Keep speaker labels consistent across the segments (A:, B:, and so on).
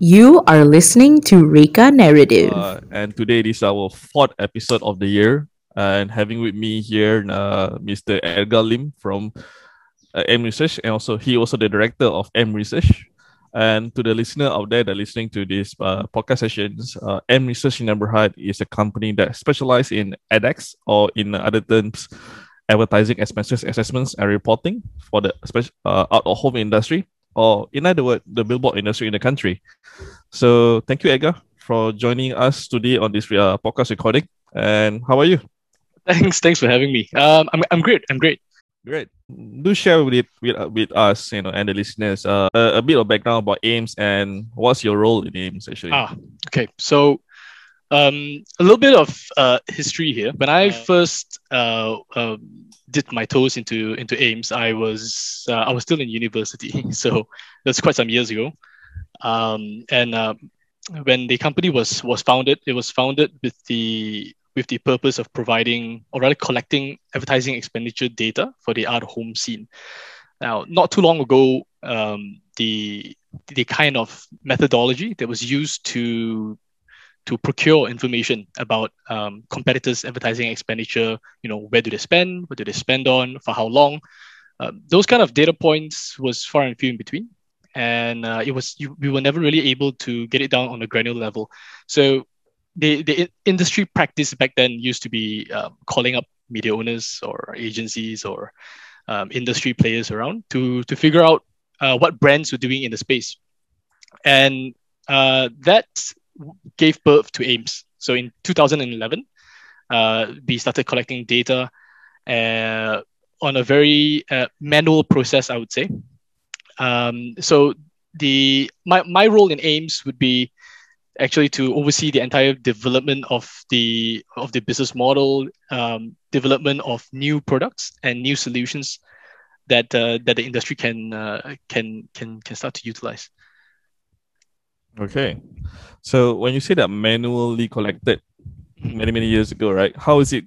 A: You are listening to Reka Narrative.
B: Uh, and today is our fourth episode of the year. And having with me here, uh, Mr. Edgar Lim from uh, M Research, and also he also the director of M Research. And to the listener out there that listening to this uh, podcast sessions, uh, M Research in Neighborhood is a company that specializes in ADEX, or in other terms, advertising expenses assessments and reporting for the special uh, out of home industry, or in other words, the billboard industry in the country. So thank you, Edgar, for joining us today on this uh, podcast recording. And how are you?
C: Thanks, thanks for having me. Um, I'm I'm great. I'm great.
B: Great. Do share with it with, with us, you know, and the listeners, uh, a, a bit of background about AIMS and what's your role in AIMS actually.
C: Ah, okay. So, um, a little bit of uh, history here. When I first uh, um, did my toes into into AIMS, I was uh, I was still in university, so that's quite some years ago. Um, and uh, when the company was was founded, it was founded with the with the purpose of providing or rather collecting advertising expenditure data for the art home scene. Now, not too long ago, um, the the kind of methodology that was used to to procure information about um, competitors' advertising expenditure, you know, where do they spend, what do they spend on, for how long, uh, those kind of data points was far and few in between, and uh, it was you, we were never really able to get it down on a granular level. So the the industry practice back then used to be um, calling up media owners or agencies or um, industry players around to to figure out uh, what brands were doing in the space, and uh, that gave birth to AIMS. So in 2011, uh, we started collecting data uh, on a very uh, manual process, I would say. Um, so the my, my role in AIMS would be actually to oversee the entire development of the of the business model, um, development of new products and new solutions that uh, that the industry can uh, can can can start to utilize.
B: Okay, so when you say that manually collected many many years ago, right? How is it?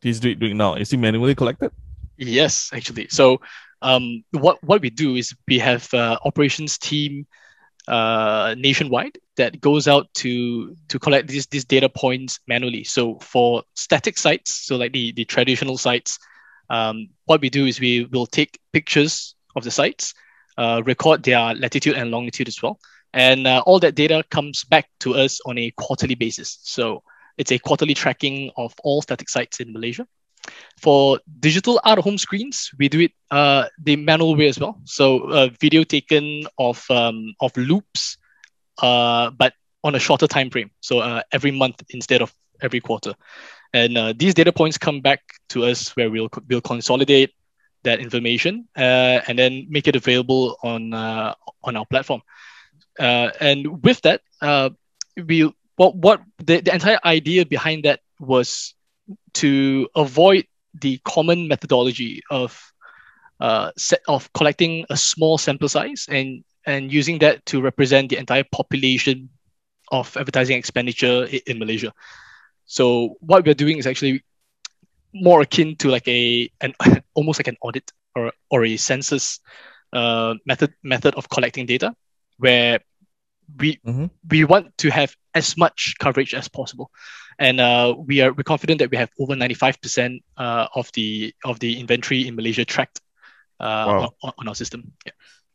B: He's doing now. Is it manually collected?
C: Yes, actually. So, um, what what we do is we have uh, operations team uh, nationwide that goes out to to collect these these data points manually. So for static sites, so like the the traditional sites, um, what we do is we will take pictures of the sites, uh, record their latitude and longitude as well, and uh, all that data comes back to us on a quarterly basis. So it's a quarterly tracking of all static sites in Malaysia. For digital out of home screens, we do it uh, the manual way as well. So uh, video taken of um, of loops, uh, but on a shorter time frame. So uh, every month instead of every quarter. And these data points come back to us where we'll we'll consolidate that information and then make it available on on our platform. Uh, and with that, uh, we what what the, the entire idea behind that was to avoid the common methodology of uh, set of collecting a small sample size and and using that to represent the entire population of advertising expenditure in, Malaysia. So what we're doing is actually more akin to like a an almost like an audit or or a census uh, method method of collecting data, where we mm-hmm. we want to have as much coverage as possible, and uh, we are we're confident that we have over ninety five percent uh, of the of the inventory in Malaysia tracked uh, wow. on, on, our system. Yeah.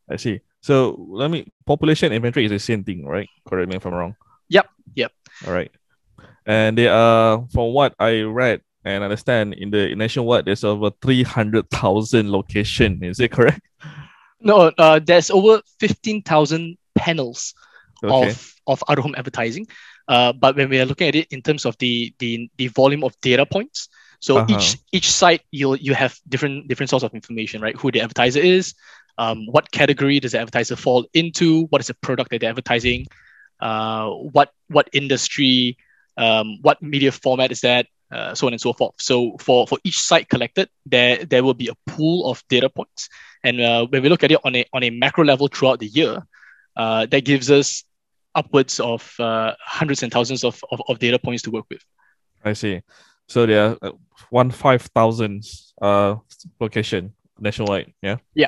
B: I see. So let me population inventory is the same thing, right? Correct me if I'm wrong.
C: Yep. Yep.
B: All right. And they are from what I read and understand in the nationwide there's over three hundred thousand location. Is it correct?
C: No, uh, there's over fifteen thousand panels okay. of of out of home advertising. Uh, but when we are looking at it in terms of the the, the volume of data points, so uh-huh. each each site you you have different different sorts of information, right? Who the advertiser is, um, what category does the advertiser fall into, what is the product that they're advertising, uh, what what industry, um, what media format is that, uh, so on and so forth. So for for each site collected, there there will be a pool of data points, and uh, when we look at it on a on a macro level throughout the year, uh, that gives us upwards of uh, hundreds and thousands of, of, of, data points to work with.
B: I see. So there are uh, one five thousand uh location nationwide. Yeah.
C: Yeah.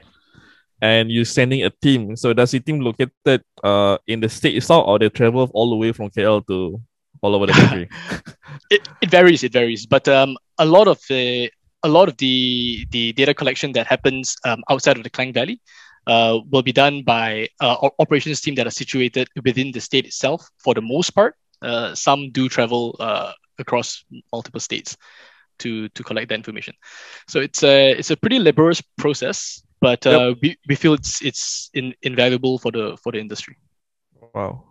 B: and you're sending a team. So does the team located uh in the state itself, or they travel all the way from KL to all over the country?
C: it, it varies. It varies, but um, a lot of the a lot of the the data collection that happens um, outside of the Klang Valley uh, will be done by uh, operations team that are situated within the state itself. For the most part, uh, some do travel uh, across multiple states to to collect that information. So it's a it's a pretty laborious process, but uh, yep. we, we feel it's it's in, invaluable for the for the industry.
B: Wow.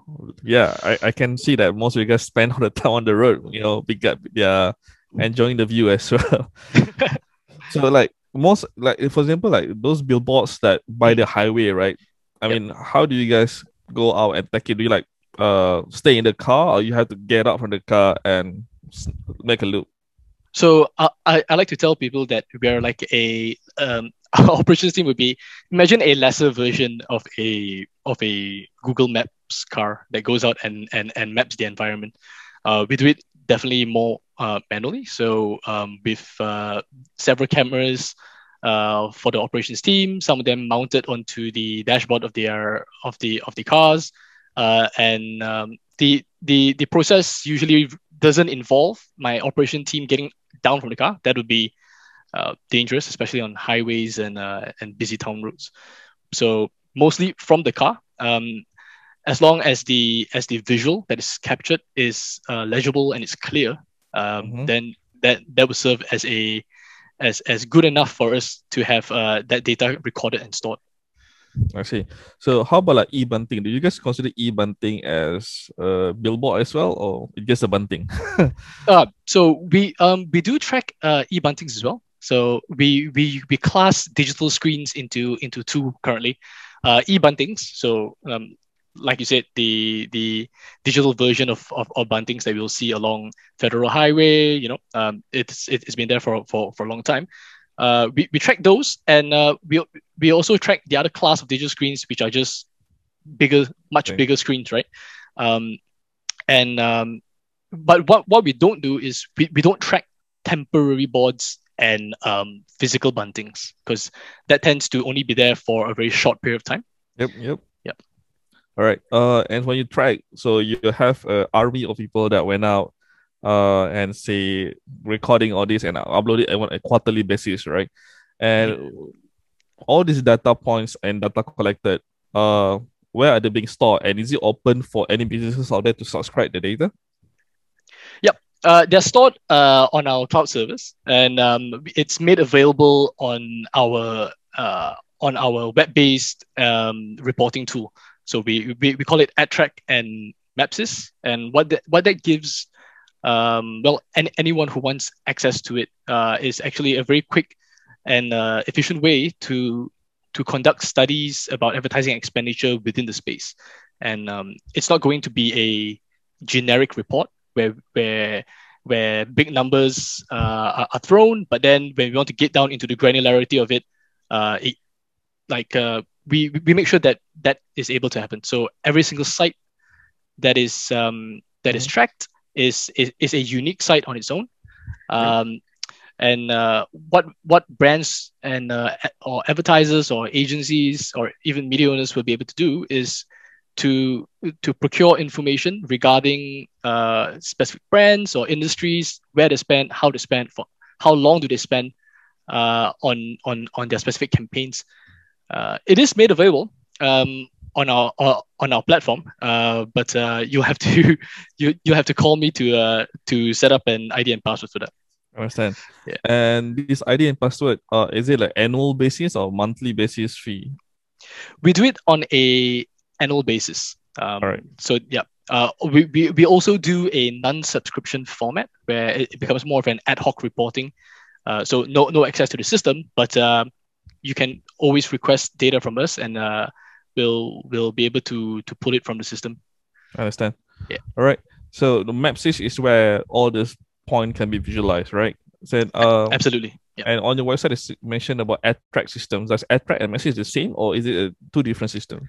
B: Yeah, I, I can see that most of you guys spend all the time on the road, you know, big yeah, enjoying the view as well. so like most like for example, like those billboards that by the highway, right? I yep. mean, how do you guys go out and take it? Do you like uh stay in the car or you have to get out from the car and make a loop?
C: So uh, I, I like to tell people that we are like a um, our operations team would be imagine a lesser version of a of a Google Maps car that goes out and and, and maps the environment. Uh, we do it definitely more uh, manually. So um, with uh, several cameras uh, for the operations team, some of them mounted onto the dashboard of their of the of the cars, uh, and um, the the the process usually doesn't involve my operation team getting down from the car. That would be uh, dangerous, especially on highways and uh, and busy town roads. So mostly from the car. Um, as long as the as the visual that is captured is uh, legible and it's clear, um, mm-hmm. then that that will serve as a as as good enough for us to have uh, that data recorded and stored.
B: I see. So how about like e-bunting? Do you guys consider e-bunting as a billboard as well, or it just a bunting?
C: uh, so we um we do track uh, e-buntings as well. So we we we class digital screens into into two currently, uh, e-buntings. So um, like you said, the the digital version of, of, of buntings that we'll see along Federal Highway, you know, um, it's it's been there for, for, for a long time. Uh, we, we track those and uh, we, we also track the other class of digital screens, which are just bigger, much okay. bigger screens, right? Um, and um, but what, what we don't do is we, we don't track temporary boards and um, physical buntings because that tends to only be there for a very short period of time.
B: Yep, yep,
C: yep.
B: All right. Uh, and when you track, so you have an army of people that went out, uh, and say recording all this and upload it on a quarterly basis, right? And all these data points and data collected, uh, where are they being stored, and is it open for any businesses out there to subscribe the data?
C: Yep. Uh, they're stored uh, on our cloud service, and um, it's made available on our uh, on our web-based um, reporting tool. So we, we, we call it AdTrack and Mapsys, and what that what that gives, um, well, any, anyone who wants access to it uh, is actually a very quick and uh, efficient way to to conduct studies about advertising expenditure within the space, and um, it's not going to be a generic report where where where big numbers uh, are, are, thrown, but then when we want to get down into the granularity of it, uh, it like uh, we we make sure that that is able to happen. So every single site that is um, that mm-hmm. is tracked is, is is a unique site on its own. Um, and uh, what what brands and uh, or advertisers or agencies or even media owners will be able to do is to to procure information regarding uh, specific brands or industries, where they spend, how they spend, for how long do they spend uh, on on on their specific campaigns. Uh, it is made available um, on our uh, on our platform, uh, but uh, you have to you you have to call me to uh, to set up an ID and password for that.
B: I understand. Yeah. And this ID and password, uh, is it like annual basis or monthly basis fee?
C: We do it on a annual basis. Um,
B: All right.
C: So yeah, uh, we, we, we also do a non-subscription format where it becomes more of an ad hoc reporting. Uh, so no no access to the system, but uh, you can always request data from us, and uh, we'll we'll be able to to pull it from the system.
B: I understand.
C: Yeah.
B: All right. So the Mapsys is where all this point can be visualized, right? So uh,
C: absolutely.
B: Yeah. And on your website, it's mentioned about AdTrack systems. Does AdTrack and Mapsys the same, or is it a, two different systems?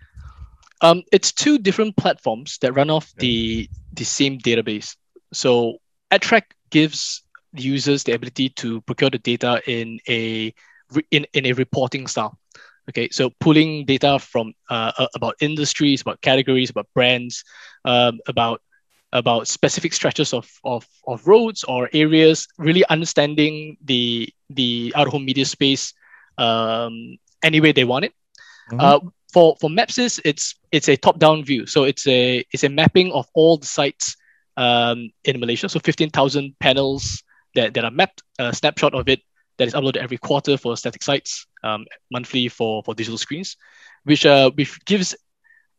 C: Um, it's two different platforms that run off the the same database. So AdTrack gives users the ability to procure the data in a in, in a reporting style. Okay, so pulling data from uh, about industries, about categories, about brands, um, about about specific stretches of, of, of roads or areas, really understanding the the out of home media space um, any way they want it.
B: Mhm.
C: Uh, for for Mapsys, it's it's a top down view, so it's a it's a mapping of all the sites um, in Malaysia. So fifteen thousand panels that, that are mapped, a snapshot of it that is uploaded every quarter for static sites, um, monthly for for digital screens, which uh which gives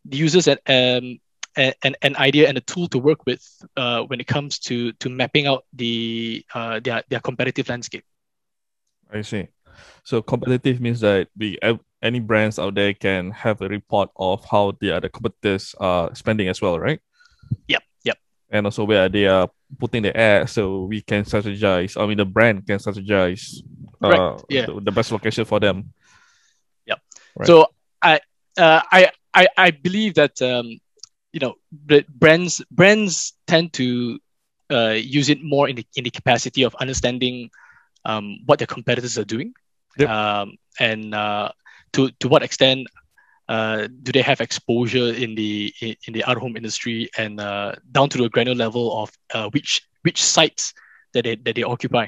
C: the users an um an, an idea and a tool to work with uh, when it comes to to mapping out the uh, their their competitive landscape.
B: I see. So competitive means that we any brands out there can have a report of how the other competitors are spending as well, right?
C: Yep, yep.
B: And also where they are putting the ad, so we can strategize. I mean, the brand can strategize.
C: Correct,
B: Uh,
C: yeah.
B: the, the best location for them. Right.
C: So I uh, I I I believe that um, you know brands brands tend to uh, use it more in the in the capacity of understanding um, what their competitors are doing,
B: Yep.
C: um, and uh, to to what extent uh, do they have exposure in the in, in the out of home industry and uh, down to the granular level of uh, which which sites that they that they occupy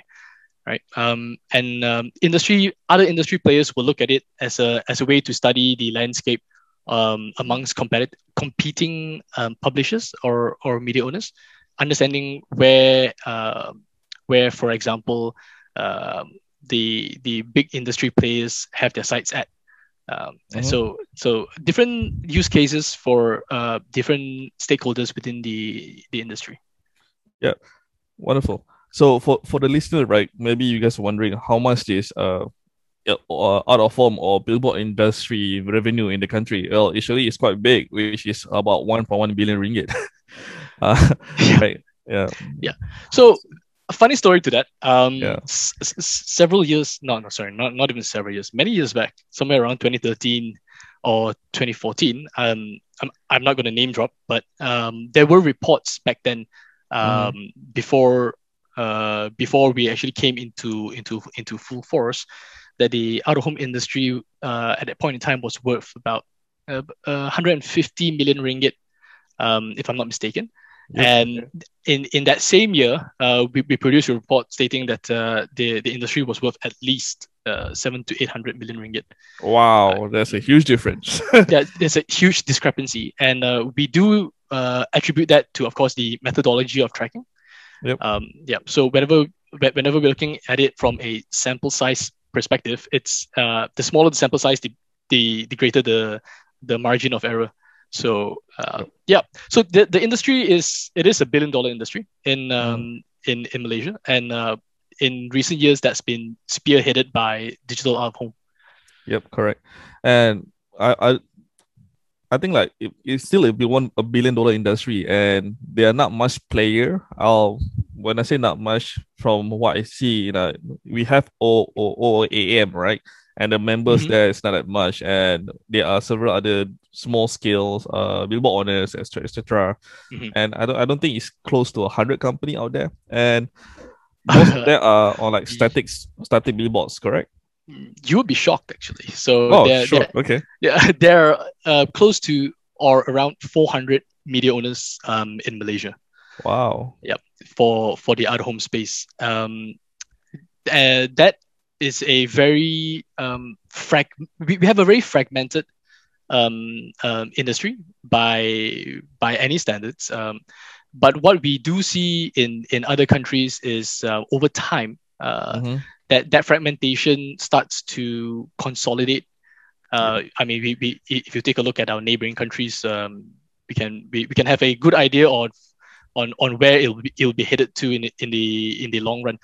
C: right? Um, and um, industry, other industry players will look at it as a as a way to study the landscape um, amongst competitive competing um, publishers or or media owners, understanding where uh, where, for example, um, the the big industry players have their sites at. Um, and
B: Mhm.
C: so so different use cases for uh, different stakeholders within the the industry.
B: Yeah, wonderful. So for for the listener, right? Maybe you guys are wondering how much this uh, uh, out of home or billboard industry revenue in the country. Well, actually, it's quite big, which is about 1.1 billion ringgit. uh,
C: Yeah.
B: right. Yeah.
C: So a funny story to that. Um,
B: Yeah.
C: s- s- several years, no, no, sorry, not not even several years, many years back, somewhere around 2013 or 2014. Um, I'm, I'm not going to name drop, but um, there were reports back then, um, before uh, before we actually came into into into full force, that the out of home industry uh, at that point in time was worth about uh, uh, 150 million ringgit, um, if I'm not mistaken. And in, in that same year, uh, we, we produced a report stating that uh, the, the industry was worth at least uh, seven to 800 million ringgit.
B: Wow, that's a huge difference.
C: yeah, there's a huge discrepancy. And uh, we do uh, attribute that to, of course, the methodology of tracking.
B: Yep.
C: Um, yeah. So whenever whenever we're looking at it from a sample size perspective, it's uh, the smaller the sample size, the, the, the greater the, the margin of error. So uh, yeah, so the, the industry is it is a billion dollar industry in um, in in Malaysia, and uh, in recent years that's been spearheaded by digital out of home.
B: Yep, correct. And I I I think like it, it's still a one a billion dollar industry and there are not much player. I'll when I say not much from what I see, you know, we have O O OAM, right? And the members
C: Mhm.
B: there is not that much, and there are several other small scales, uh, billboard owners, etc., etc.
C: Mhm.
B: And I don't, I don't think it's close to a hundred company out there, and most of them are on like static, static billboards, correct?
C: You would be shocked actually. So
B: Oh,
C: they're,
B: sure,
C: they're,
B: okay.
C: yeah, they're uh, close to or around 400 media owners um, in Malaysia.
B: Wow. Yeah.
C: For for the out of home space. Um, uh, that is a very um, frag. We, we have a very fragmented um, um, industry by by any standards. Um, but what we do see in in other countries is uh, over time uh,
B: Mhm.
C: That that fragmentation starts to consolidate. Uh, I mean, we, we if you take a look at our neighboring countries, um, we can we, we can have a good idea on on on where it'll be, it'll be headed to in in the in the long run.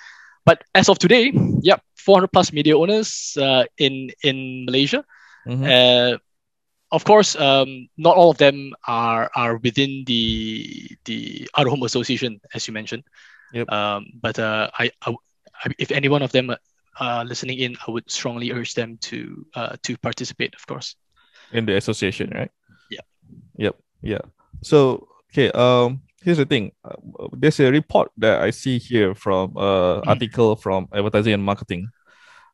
C: But as of today, yep, 400 plus media owners uh, in in Malaysia.
B: Mhm.
C: Uh, of course, um, not all of them are are within the the out of home association, as you mentioned.
B: Yep.
C: Um, but uh, I, I- if any one of them are listening in, I would strongly urge them to uh, to participate. Of course.
B: in the association, right?
C: Yeah.
B: Yep. Yeah. So okay. Um. Here's the thing. Uh, there's a report that I see here from uh
C: Mhm.
B: article from advertising and marketing.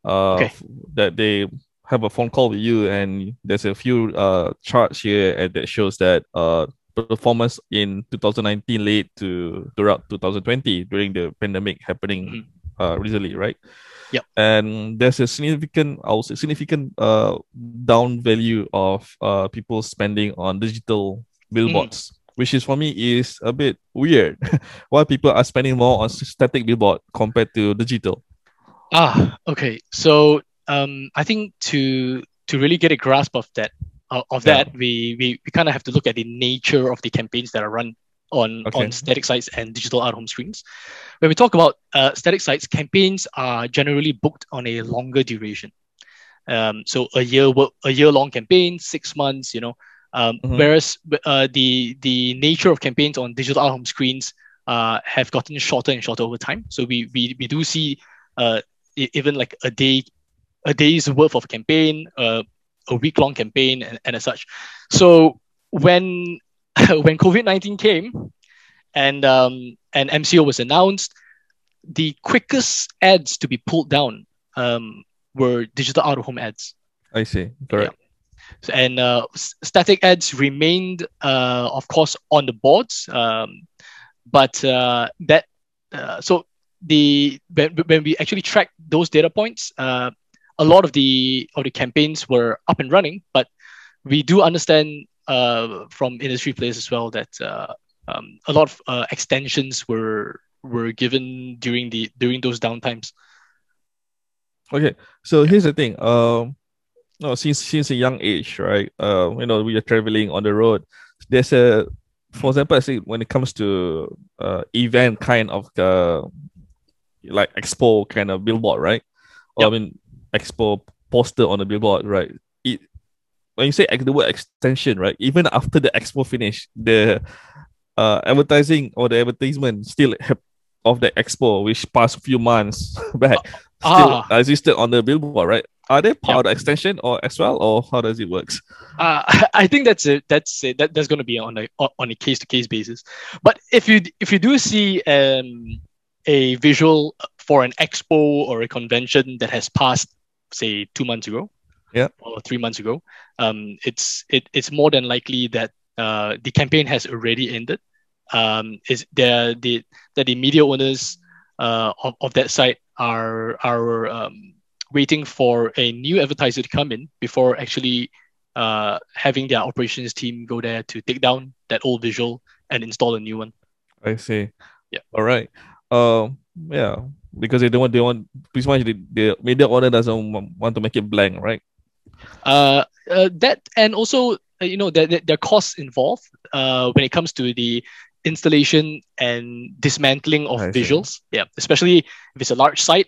B: Uh,
C: Okay.
B: that they have a phone call with you, and there's a few uh charts here and that shows that uh performance in 2019 late to throughout 2020 during the pandemic happening
C: Mhm.
B: Uh recently, right?
C: Yep.
B: And there's a significant, I would say, significant uh down value of uh people spending on digital billboards, which is for me is a bit weird. Why people are spending more on static billboard compared to digital?
C: Ah, okay. So um, I think to to really get a grasp of that uh, of
B: Yeah.
C: that, we we, we kind of have to look at the nature of the campaigns that are run on
B: Okay.
C: on static sites and digital out home screens. When we talk about uh, static sites, campaigns are generally booked on a longer duration. Um, so a year a year long campaign, six months, you know. Um,
B: Mhm.
C: Whereas uh, the the nature of campaigns on digital out home screens uh, have gotten shorter and shorter over time. So we we, we do see uh, even like a day a day's worth of campaign, uh, a week long campaign, and, and as such. So when when COVID nineteen came, and um, and MCO was announced, the quickest ads to be pulled down um, were digital out of home ads.
B: I see. Correct.
C: So- and uh, static ads remained, uh, of course, on the boards. Um, but uh, that uh, so the when, when we actually tracked those data points, uh, a lot of the of the campaigns were up and running. But we do understand uh, from industry players as well that uh, um, a lot of uh, extensions were were given during the during those downtimes.
B: Okay, so here's the thing. Um, no, since since a young age, right? Uh, you know, we are traveling on the road. There's a, for example, I say when it comes to uh event kind of uh like expo kind of billboard, right? Or I mean, expo poster on the billboard, right? It when you say the word extension, right? Even after the expo finish, the uh advertising or the advertisement still have of the expo, which passed a few months back, still
C: Ah.
B: existed on the billboard, right? Are they part of the extension or as well, or how does it works?
C: Uh, I think that's it. That's it. That, that's going to be on a on a case to case basis. But if you if you do see um, a visual for an expo or a convention that has passed, say two months ago,
B: Yeah.
C: or three months ago, um, it's it, it's more than likely that uh, the campaign has already ended. Um, is there the that the media owners uh, of, of that site are are um, waiting for a new advertiser to come in before actually uh, having their operations team go there to take down that old visual and install a new one.
B: I see.
C: Yeah.
B: All right. Um. Yeah. Because they don't want. They want. Pretty much the, the media owner doesn't want to make it blank, right?
C: Uh, uh, that and also uh, you know there, there are costs involved uh, when it comes to the installation and dismantling of
B: I see.
C: visuals. Yeah, especially if it's a large site,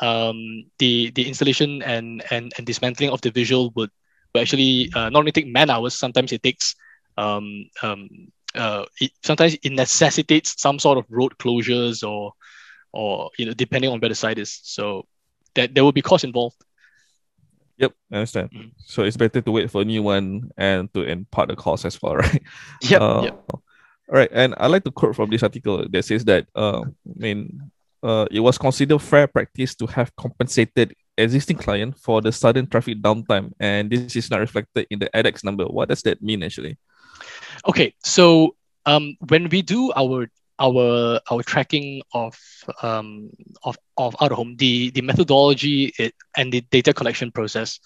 C: um, the the installation and and and dismantling of the visual would, would actually uh, not only take man hours. Sometimes it takes um um uh it, sometimes it necessitates some sort of road closures or or you know depending on where the site is. So that there will be costs involved.
B: Yep. I understand.
C: Mhm.
B: So it's better to wait for a new one and to impart the cost as well, right?
C: Yep.
B: Uh,
C: yep.
B: All right, and I like to quote from this article that says that uh, I mean, uh, it was considered fair practice to have compensated existing client for the sudden traffic downtime, and this is not reflected in the ADEX number. What does that mean actually?
C: Okay, so um, when we do our our our tracking of um, of of out of home, the the methodology it, and the data collection process,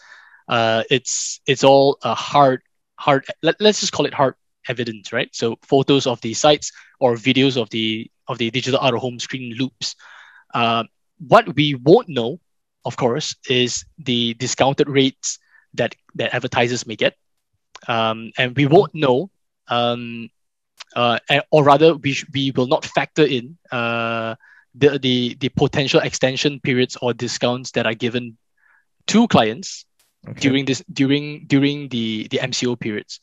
C: uh, it's it's all a hard hard. Let, let's just call it hard evidence, right? So photos of the sites or videos of the of the digital out of home screen loops. Uh, what we won't know, of course, is the discounted rates that that advertisers may get, um, and we won't know um, uh, and- or rather we, sh- we will not factor in uh, the, the, the potential extension periods or discounts that are given to clients
B: Okay.
C: during this during during the the MCO periods,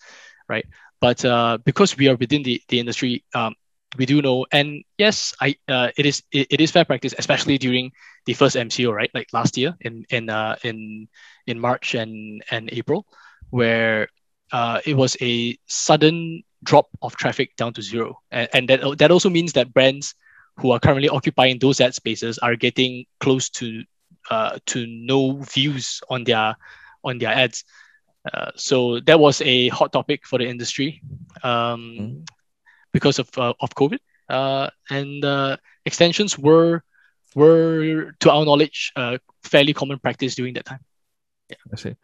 C: right? But uh, because we are within the, the industry, um, we do know, and yes, I uh, it is it, it is fair practice, especially during the first MCO, right? Like last year in in uh, in in March and and April, where uh, it was a sudden drop of traffic down to zero, and, and that that also means that brands who are currently occupying those ad spaces are getting close to uh, to no views on their on their ads. Uh, so that was a hot topic for the industry um,
B: Mm.
C: because of uh, of COVID. Uh, and uh, extensions were were, to our knowledge, uh, fairly common practice during that time. Yeah.
B: I see.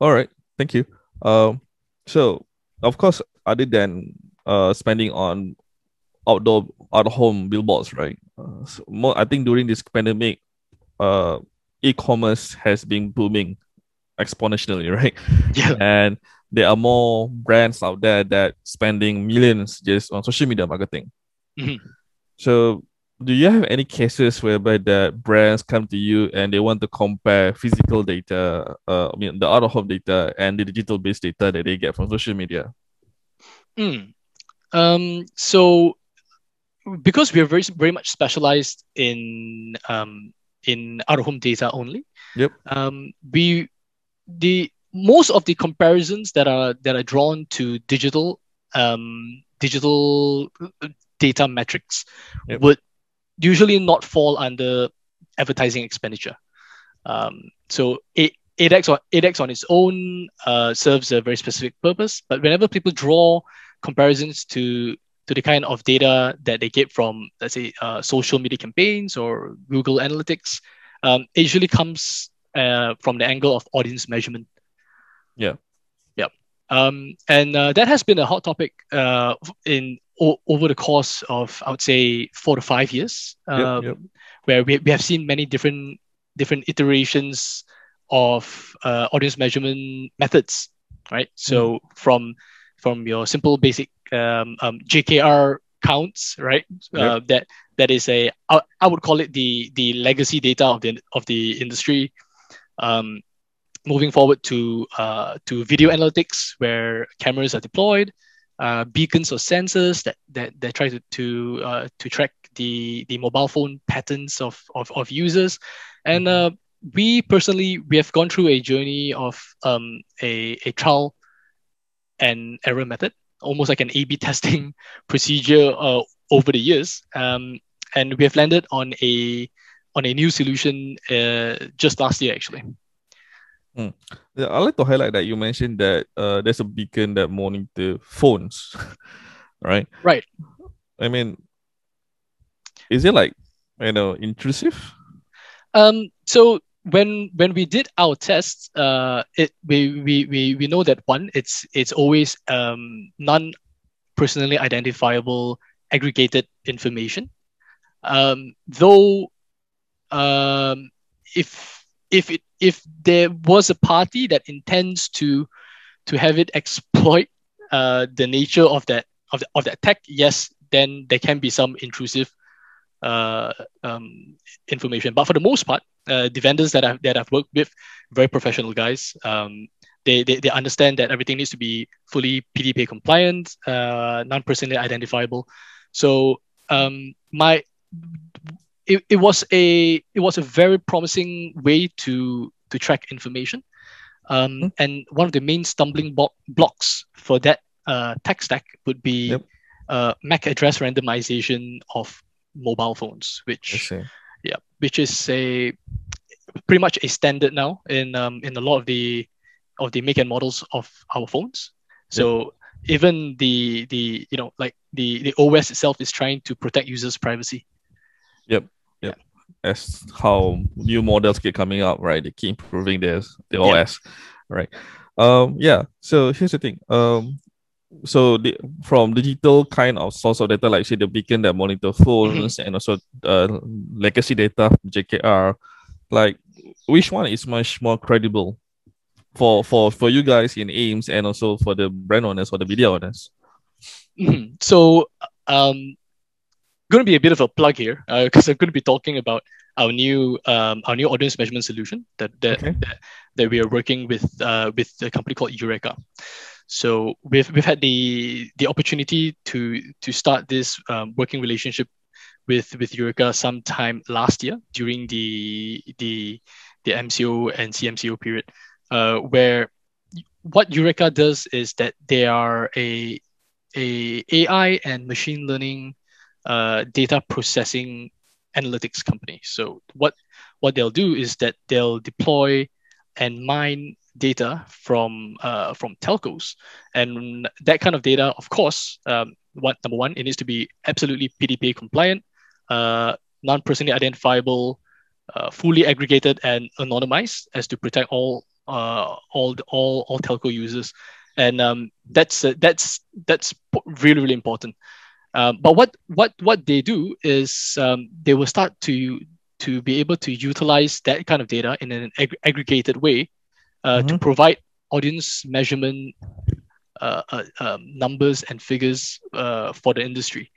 B: All right, thank you. Um, so of course, other than uh spending on outdoor out of home billboards, right? Uh, so more, I think during this pandemic, uh, e-commerce has been booming exponentially, right?
C: Yeah.
B: And there are more brands out there that spending millions just on social media marketing.
C: Mhm.
B: So, do you have any cases whereby the brands come to you and they want to compare physical data, uh, I mean the out of home data and the digital based data that they get from social media?
C: Mm. Um, so because we are very very much specialized in um, in out of home data only.
B: Yep.
C: Um, we the most of the comparisons that are that are drawn to digital um, digital data metrics
B: Yep.
C: would usually not fall under advertising expenditure. Um, so it ADEX on ADEX on its own uh, serves a very specific purpose, but whenever people draw comparisons to to the kind of data that they get from, let's say, uh, social media campaigns or Google Analytics, um, it usually comes uh, from the angle of audience measurement.
B: Yeah.
C: Yeah. Um, and uh, that has been a hot topic uh, in o- over the course of, I would say, four to five years,
B: Yep,
C: um,
B: yep.
C: where we, we have seen many different different iterations of uh, audience measurement methods, right? So from from your simple basic um, um, JKR counts, right? Uh, that that is a I, I would call it the the legacy data of the of the industry. Um, moving forward to uh, to video analytics, where cameras are deployed, uh, beacons or sensors that that, that try to to uh, to track the the mobile phone patterns of of, of users, and uh, we personally we have gone through a journey of um, a a trial and error method, almost like an A/B testing procedure uh, over the years, um, and we have landed on a on a new solution uh, just last year actually.
B: Yeah, I like to highlight that you mentioned that uh, there's a beacon that monitor phones, right?
C: Right.
B: I mean, is it like you know intrusive?
C: Um, so when when we did our tests, uh, it we, we we we know that one, it's it's always um non personally identifiable aggregated information. Um, though, um, if if it if there was a party that intends to to have it exploit uh, the nature of that of, the, of that tech, yes, then there can be some intrusive uh, um, information. But for the most part, uh, the vendors that I've that I've worked with, very professional guys. Um, they, they, they understand that everything needs to be fully PDPA compliant, uh, non-personally identifiable. So um, my it, it was a it was a very promising way to to track information. Um,
B: Mhm.
C: And one of the main stumbling blo- blocks for that uh, tech stack would be
B: Yep.
C: uh, MAC address randomization of mobile phones, which. Yeah, which is a pretty much a standard now in um, in a lot of the of the make and models of our phones. So even the the you know like the the OS itself is trying to protect users' privacy. Yep. Yep. Yeah.
B: As how new models keep coming up, right? They keep improving their the
C: Yeah.
B: OS, right? Um, yeah. So here's the thing. Um, so the from digital kind of source of data, like say the beacon that monitor phones and also uh legacy data JKR, like which one is much more credible for for for you guys in AIMS and also for the brand owners or the media owners?
C: Mhm. So um, going to be a bit of a plug here because I'm going to be talking about our new um, our new audience measurement solution that that,
B: Okay.
C: that, that we are working with uh, with a company called Eureka. So we've we've had the the opportunity to to start this um, working relationship with with Eureka sometime last year during the the the MCO and CMCO period, uh, where what Eureka does is that they are a a AI and machine learning uh, data processing analytics company. So what what they'll do is that they'll deploy and mine data from uh, from telcos, and that kind of data, of course, um, what number one, it needs to be absolutely PDPA compliant, uh, non-personally identifiable, uh, fully aggregated and anonymized, as to protect all uh, all all all telco users, and um, that's uh, that's that's really really important. Um, but what what what they do is um, they will start to to be able to utilize that kind of data in an ag- aggregated way
B: Mm-hmm.
C: to provide audience measurement uh, uh, um, numbers and figures uh, for the industry.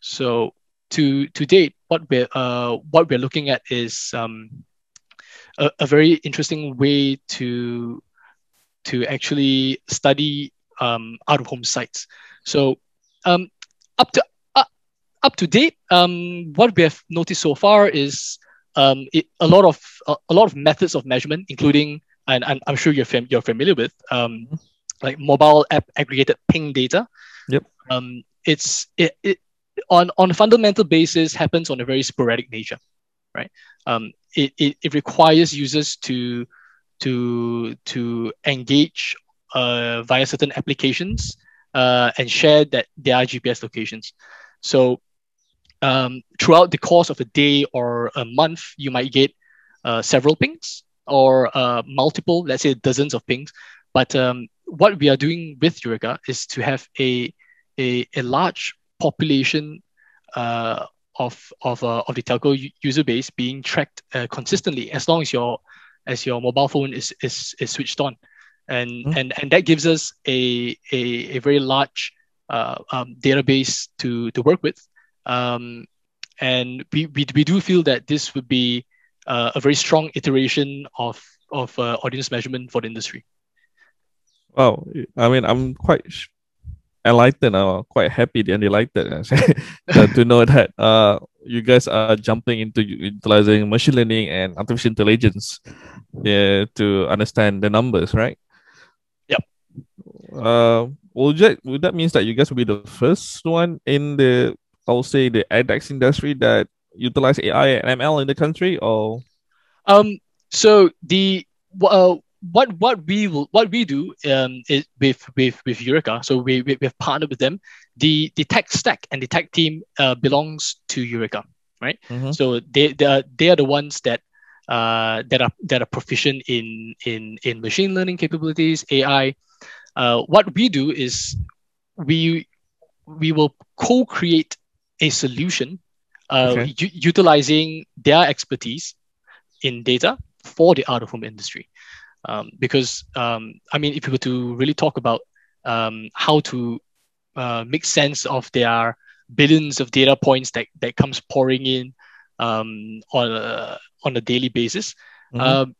C: So to to date, what we're uh, what we're looking at is um, a, a very interesting way to to actually study um, out of home sites. So um, up to uh, up to date, um, what we have noticed so far is um, it, a lot of a, a lot of methods of measurement, including and, and I'm sure you're fam- you're familiar with um, like mobile app aggregated ping data.
B: Yep.
C: Um, it's it, it on on a fundamental basis happens on a very sporadic nature, right? Um, it, it, it requires users to to to engage uh, via certain applications uh, and share that their GPS locations. So um, throughout the course of a day or a month, you might get uh, several pings or uh, multiple, let's say dozens of pings. But um, what we are doing with Eureka is to have a a, a large population uh, of of uh, of the telco user base being tracked uh, consistently as long as your as your mobile phone is is, is switched on, and
B: Mhm.
C: and and that gives us a a, a very large uh, um, database to to work with, um, and we, we we do feel that this would be uh, a very strong iteration of of uh, audience measurement for the industry.
B: Wow, I mean, I'm quite sh- enlightened. I'm quite happy and delighted uh, to know that uh, you guys are jumping into utilizing machine learning and artificial intelligence yeah, to understand the numbers, right?
C: Yep.
B: Uh, would that would that means that you guys will be the first one in the I'll say the ADEX industry that utilize AI and ML in the country, or
C: Um, so the uh, what what we will what we do um is with with with Eureka. So we we have partnered with them. The the tech stack and the tech team uh, belongs to Eureka, right?
B: Mhm.
C: So they they are, they are the ones that uh that are that are proficient in in in machine learning capabilities, AI. Uh, what we do is we we will co-create a solution uh,
B: Okay.
C: u- utilizing their expertise in data for the out of home industry. Um, because um, I mean, if we were to really talk about um, how to uh, make sense of their billions of data points that, that comes pouring in um, on a on a daily basis,
B: Mhm.
C: um,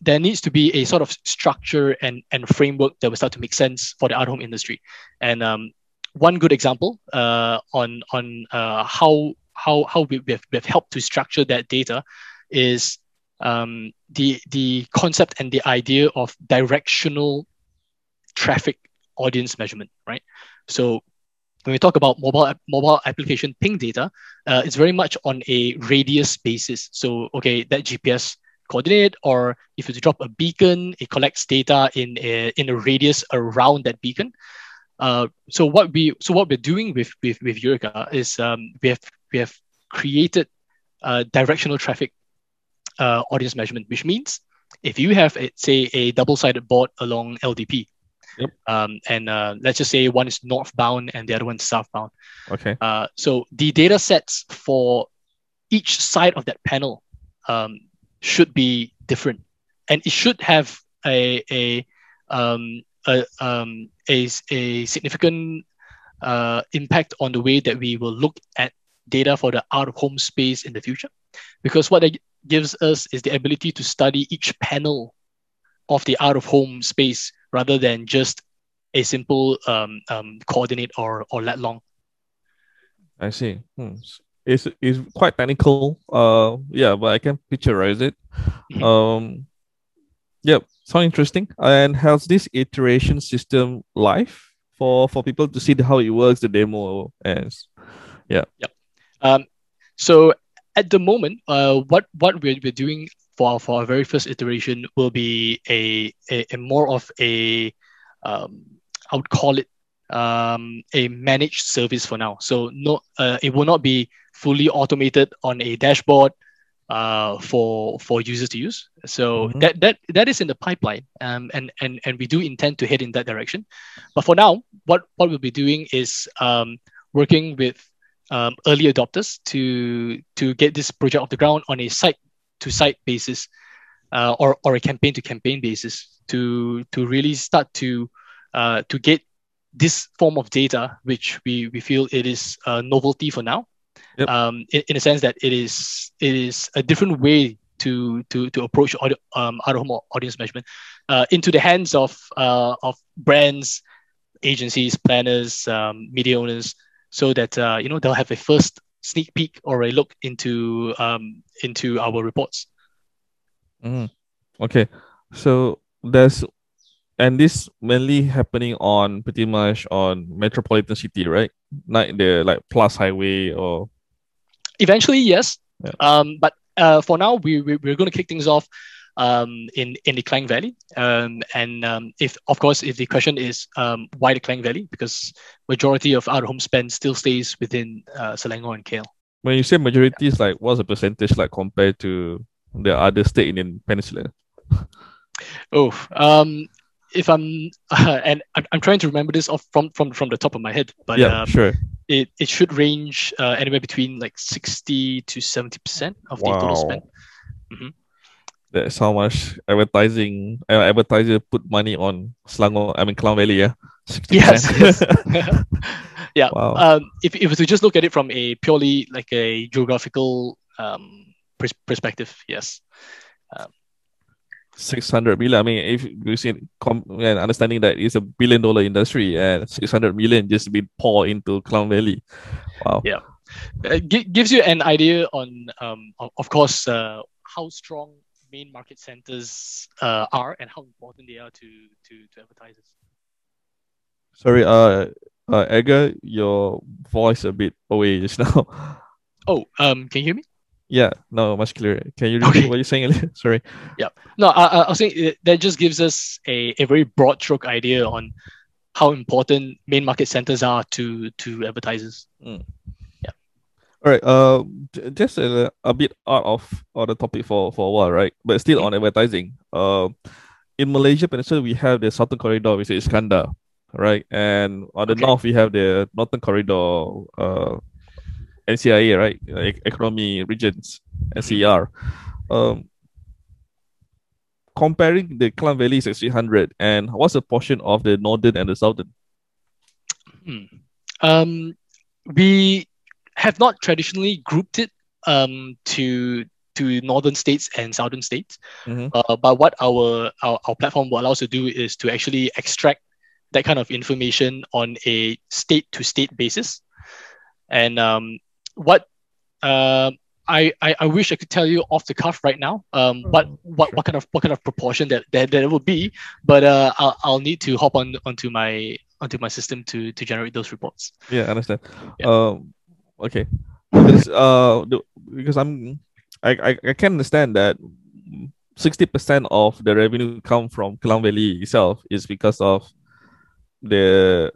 C: there needs to be a sort of structure and, and framework that will start to make sense for the out of home industry. And um, one good example uh, on on uh, how how how we, have, we have helped to structure that data is um, the the concept and the idea of directional traffic audience measurement, right? So when we talk about mobile mobile application ping data, uh, it's very much on a radius basis. So okay, that GPS coordinate, or if you drop a beacon, it collects data in a, in a radius around that beacon. Uh, so what we so what we're doing with with with Eureka is um, we have we have created uh, directional traffic uh, audience measurement, which means if you have a, say a double-sided board along LDP,
B: Yep.
C: um, and uh, let's just say one is northbound and the other one is southbound.
B: okay,
C: Uh, so the data sets for each side of that panel um, should be different, and it should have a a um, a, um, a, a significant uh, impact on the way that we will look at data for the out of home space in the future, because what that gives us is the ability to study each panel of the out of home space rather than just a simple um, um, coordinate or or lat long.
B: I see. Hmm. It's it's quite technical. Uh, yeah, but I can picturize it.
C: Mhm.
B: Um, yep, sound interesting. And has this iteration system live for for people to see how it works, the demo, and yeah. Yep.
C: Um, so at the moment, uh, what what we're, we're doing for our, for our very first iteration will be a, a, a more of a um, I would call it um, a managed service for now. So no, uh, it will not be fully automated on a dashboard uh, for for users to use. So
B: Mhm.
C: that that that is in the pipeline, um, and and and we do intend to head in that direction. But for now, what what we'll be doing is um, working with um, early adopters to to get this project off the ground on a site to site basis, uh, or or a campaign to campaign basis to to really start to uh, to get this form of data, which we, we feel it is a novelty for now,
B: Yep.
C: um, in, in a sense that it is it is a different way to to to approach audio, um, out of home audience measurement uh, into the hands of uh, of brands, agencies, planners, um, media owners, so that uh, you know they'll have a first sneak peek or a look into um, into our reports.
B: Mhm. Okay, so there's and this mainly happening on pretty much on metropolitan city, right? Like the like plus highway or
C: Eventually, yes.
B: Yeah.
C: Um, but uh, for now, we, we we're going to kick things off um, in in the Klang Valley. Um, and um, if of course, if the question is um, why the Klang Valley, because majority of our home spend still stays within uh, Selangor and KL.
B: when you say majority is like what's the percentage like compared to the other state in the peninsula?
C: Oh, um, if I'm uh, and I'm, I'm, trying to remember this off from from from the top of my head, but
B: yeah,
C: um,
B: sure.
C: It it should range uh, anywhere between like sixty to seventy percent of wow. the total spend. Mm-hmm.
B: That's how much advertising uh, advertiser put money on Selangor. I mean Klang Valley, yeah. 60%.
C: Yes. yeah.
B: Wow.
C: Um, if if we just look at it from a purely like a geographical um, perspective, yes.
B: Um, 600 million. I mean, if you see and understanding that it's a billion dollar industry and 600 million just be poured into Klang Valley. Wow.
C: Yeah. Uh, it gives you an idea on, um, of course, uh, how strong main market centers uh, are and how important they are to, to, to advertisers.
B: Sorry, uh, uh, Edgar, your voice a bit away just now.
C: Oh, um, can you hear me?
B: Yeah, no, much clearer. Can you repeat
C: Okay.
B: what you're saying? Sorry. Yeah.
C: No, I, I was saying uh, that just gives us a, a very broad stroke idea on how important main market centers are to to advertisers. Yeah.
B: All right. Uh, just a, a bit out of on the topic for for a while, right? But still on advertising. Uh, in Malaysia Peninsula, we have the Southern Corridor, which is Iskandar, right? And on the
C: Okay.
B: north, we have the Northern Corridor, uh, NCIA, right? E- Economy Regions, NCR. Um, comparing the Klang Valley 600 and what's the portion of the northern and the southern?
C: Hmm. Um, we have not traditionally grouped it um, to to northern states and southern states.
B: Mhm.
C: Uh, but what our, our our platform will allow us to do is to actually extract that kind of information on a state to state basis. And um, what um I, I I wish I could tell you off the cuff right now um, what what,
B: sure.
C: what kind of what kind of proportion that that, that it would be, but uh, I'll, I'll need to hop on onto my onto my system to to generate those reports.
B: Yeah, I understand.
C: Yeah.
B: Um, okay. Because uh, because I'm, I, I, I can understand that sixty percent of the revenue come from Klang Valley itself is because of the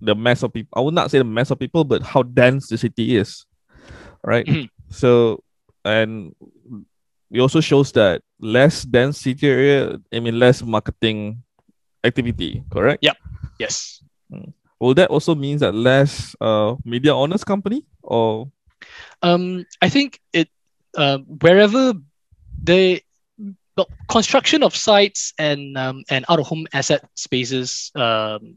B: the mass of people. I would not say the mass of people, but how dense the city is, right?
C: Mhm.
B: So, and it also shows that less dense city area, I mean, less marketing activity. Correct?
C: Yeah. Yes.
B: Will that also means that less uh media owners company or
C: Um, I think it uh, wherever they well, construction of sites and um, and out of home asset spaces um,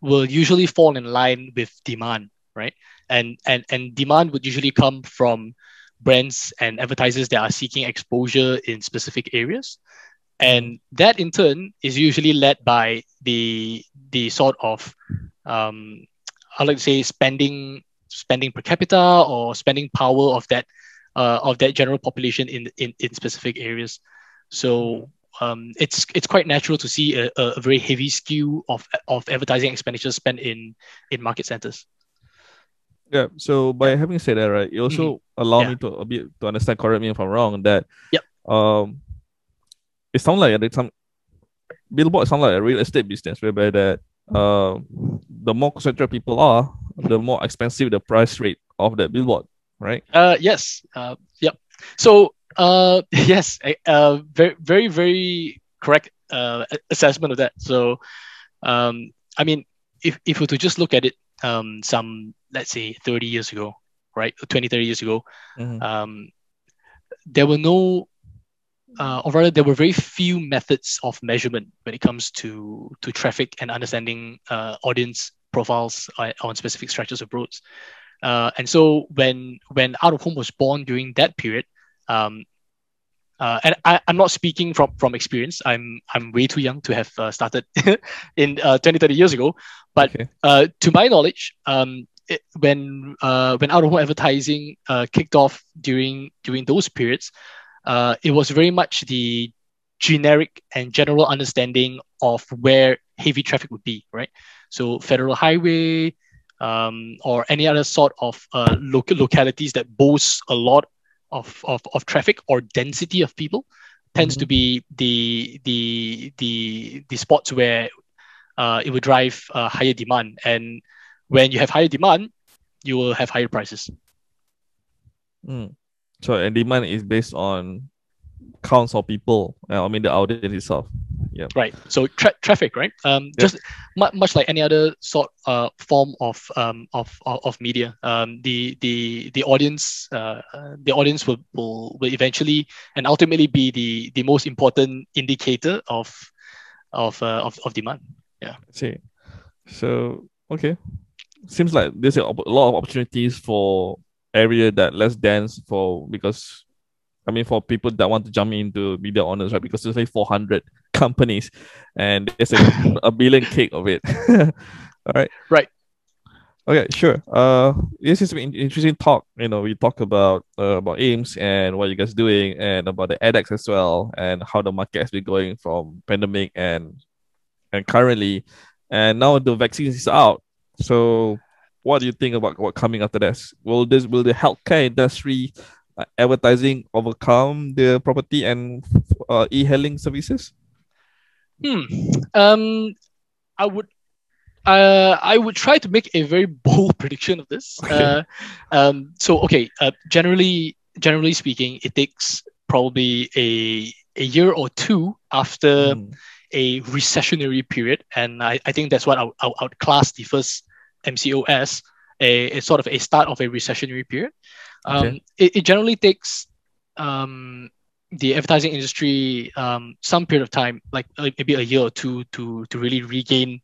C: will usually fall in line with demand, right? And and and demand would usually come from brands and advertisers that are seeking exposure in specific areas, and that in turn is usually led by the the sort of um, I like to say spending spending per capita or spending power of that uh, of that general population in in, in specific areas. So um, it's it's quite natural to see a, a very heavy skew of of advertising expenditure spent in in market centers.
B: Yeah so by having said that right it also allow
C: Mm-hmm. Yeah.
B: me to a bit to understand correct me if i'm wrong that
C: Yep.
B: um it sounds like at some billboard sounds like a real estate business whereby that uh the more concentrated people are, the more expensive the price rate of that billboard, right?
C: Uh, yes. Uh, yep. So, uh, yes, uh, very, very, very correct uh, assessment of that. So, um, I mean, if if we to just look at it, um, some let's say 30 years ago, right, 20, 30 years ago,
B: Mhm.
C: um, there were no, uh, or rather, there were very few methods of measurement when it comes to to traffic and understanding uh, audience profiles uh, on specific stretches of roads. Uh, and so when when out of home was born during that period, um, uh, and I, I'm not speaking from from experience. I'm I'm way too young to have uh, started in uh, 20, 30 years ago. But
B: Okay.
C: uh, to my knowledge, um, it, when uh, when out of home advertising uh, kicked off during during those periods, uh, it was very much the generic and general understanding of where heavy traffic would be, right? So federal highway, um, or any other sort of uh, local localities that boasts a lot of, of, of traffic or density of people tends to be the the the the spots where uh, it will drive uh, higher demand. And when you have higher demand you will have higher prices.
B: Mm. So and demand is based on counts of people. uh, I mean the audience itself. Yeah.
C: Right so tra- traffic right um
B: Yeah.
C: just mu- much like any other sort uh form of um of of, media um the the the audience uh the audience will, will will eventually and ultimately be the the most important indicator of of uh, of, of demand
B: I see. So okay, seems like there's a, op- a lot of opportunities for area that less dense for because I mean for people that want to jump into media owners right because there's like 400 companies and there's a, a billion cake of it. All right.
C: Right.
B: Okay, sure. Uh, this is an interesting talk. You know, we talk about uh, about Ames and what you guys doing, and about the ADEX as well, and how the market has been going from pandemic and and currently, and now the vaccine is out. So, what do you think about what coming after this? Will this will the healthcare industry, uh, advertising overcome the property and uh, e-hailing services?
C: Hmm. Um, I would, uh, I would try to make a very bold prediction of this.
B: Okay.
C: Uh, um, so okay. Uh, generally, generally speaking, it takes probably a a year or two after
B: Mm,
C: a recessionary period, and I, I think that's what I, would- I, would- I class the first MCOS, a, a sort of a start of a recessionary period. Um,
B: Okay.
C: it, it generally takes um, the advertising industry um, some period of time, like uh, maybe a year or two, to to really regain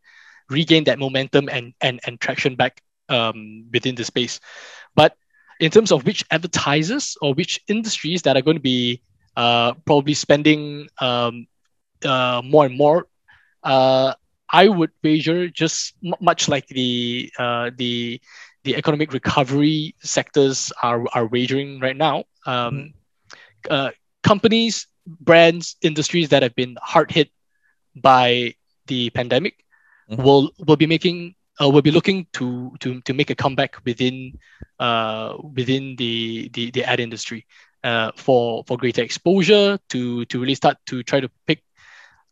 C: regain that momentum and and, and traction back um, within the space. But in terms of which advertisers or which industries that are going to be uh, probably spending um, uh, more and more, uh, I would wager just m- much like the uh, the the economic recovery sectors are are wagering right now. Um, uh, companies, brands, industries that have been hard hit by the pandemic
B: Mhm.
C: will will be making uh, will be looking to to to make a comeback within uh, within the, the the ad industry uh, for for greater exposure to to really start to try to pick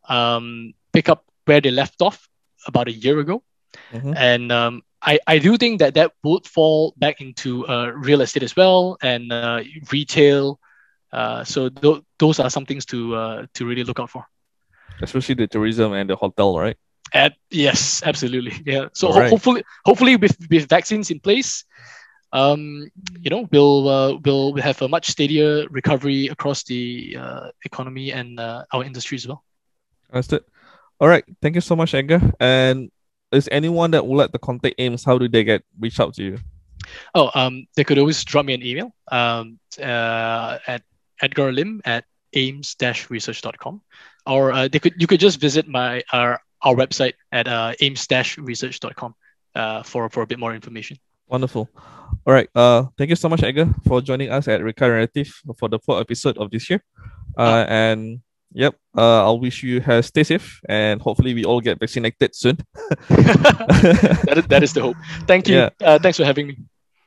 C: um, pick up where they left off about a year ago
B: mhm.
C: and um, I, I do think that that would fall back into uh, real estate as well and uh, retail. Uh, so th- those are some things to uh, to really look out for.
B: Especially the tourism and the hotel, right?
C: At, yes, absolutely. Yeah. So ho-
B: Alright.
C: hopefully, hopefully with, with vaccines in place, um, you know, we'll uh, we'll have a much steadier recovery across the uh, economy and uh, our industry as well.
B: Understood. All right. Thank you so much, Edgar. And is anyone that would like to contact Ames, how do they get reach out to you?
C: Oh, um, they could always drop me an email um, uh, at Edgar Lim at ames-research.com, or uh, they could you could just visit my our, our website at uh, ames-research.com uh, for for a bit more information.
B: Wonderful. All right. Uh, thank you so much, Edgar, for joining us at Recurrent Narrative for the fourth episode of this year. Uh, and yep. Uh, I'll wish you have stay safe and hopefully we all get vaccinated soon.
C: that, is, that is the hope. Thank you.
B: Yeah.
C: Uh, thanks for having me.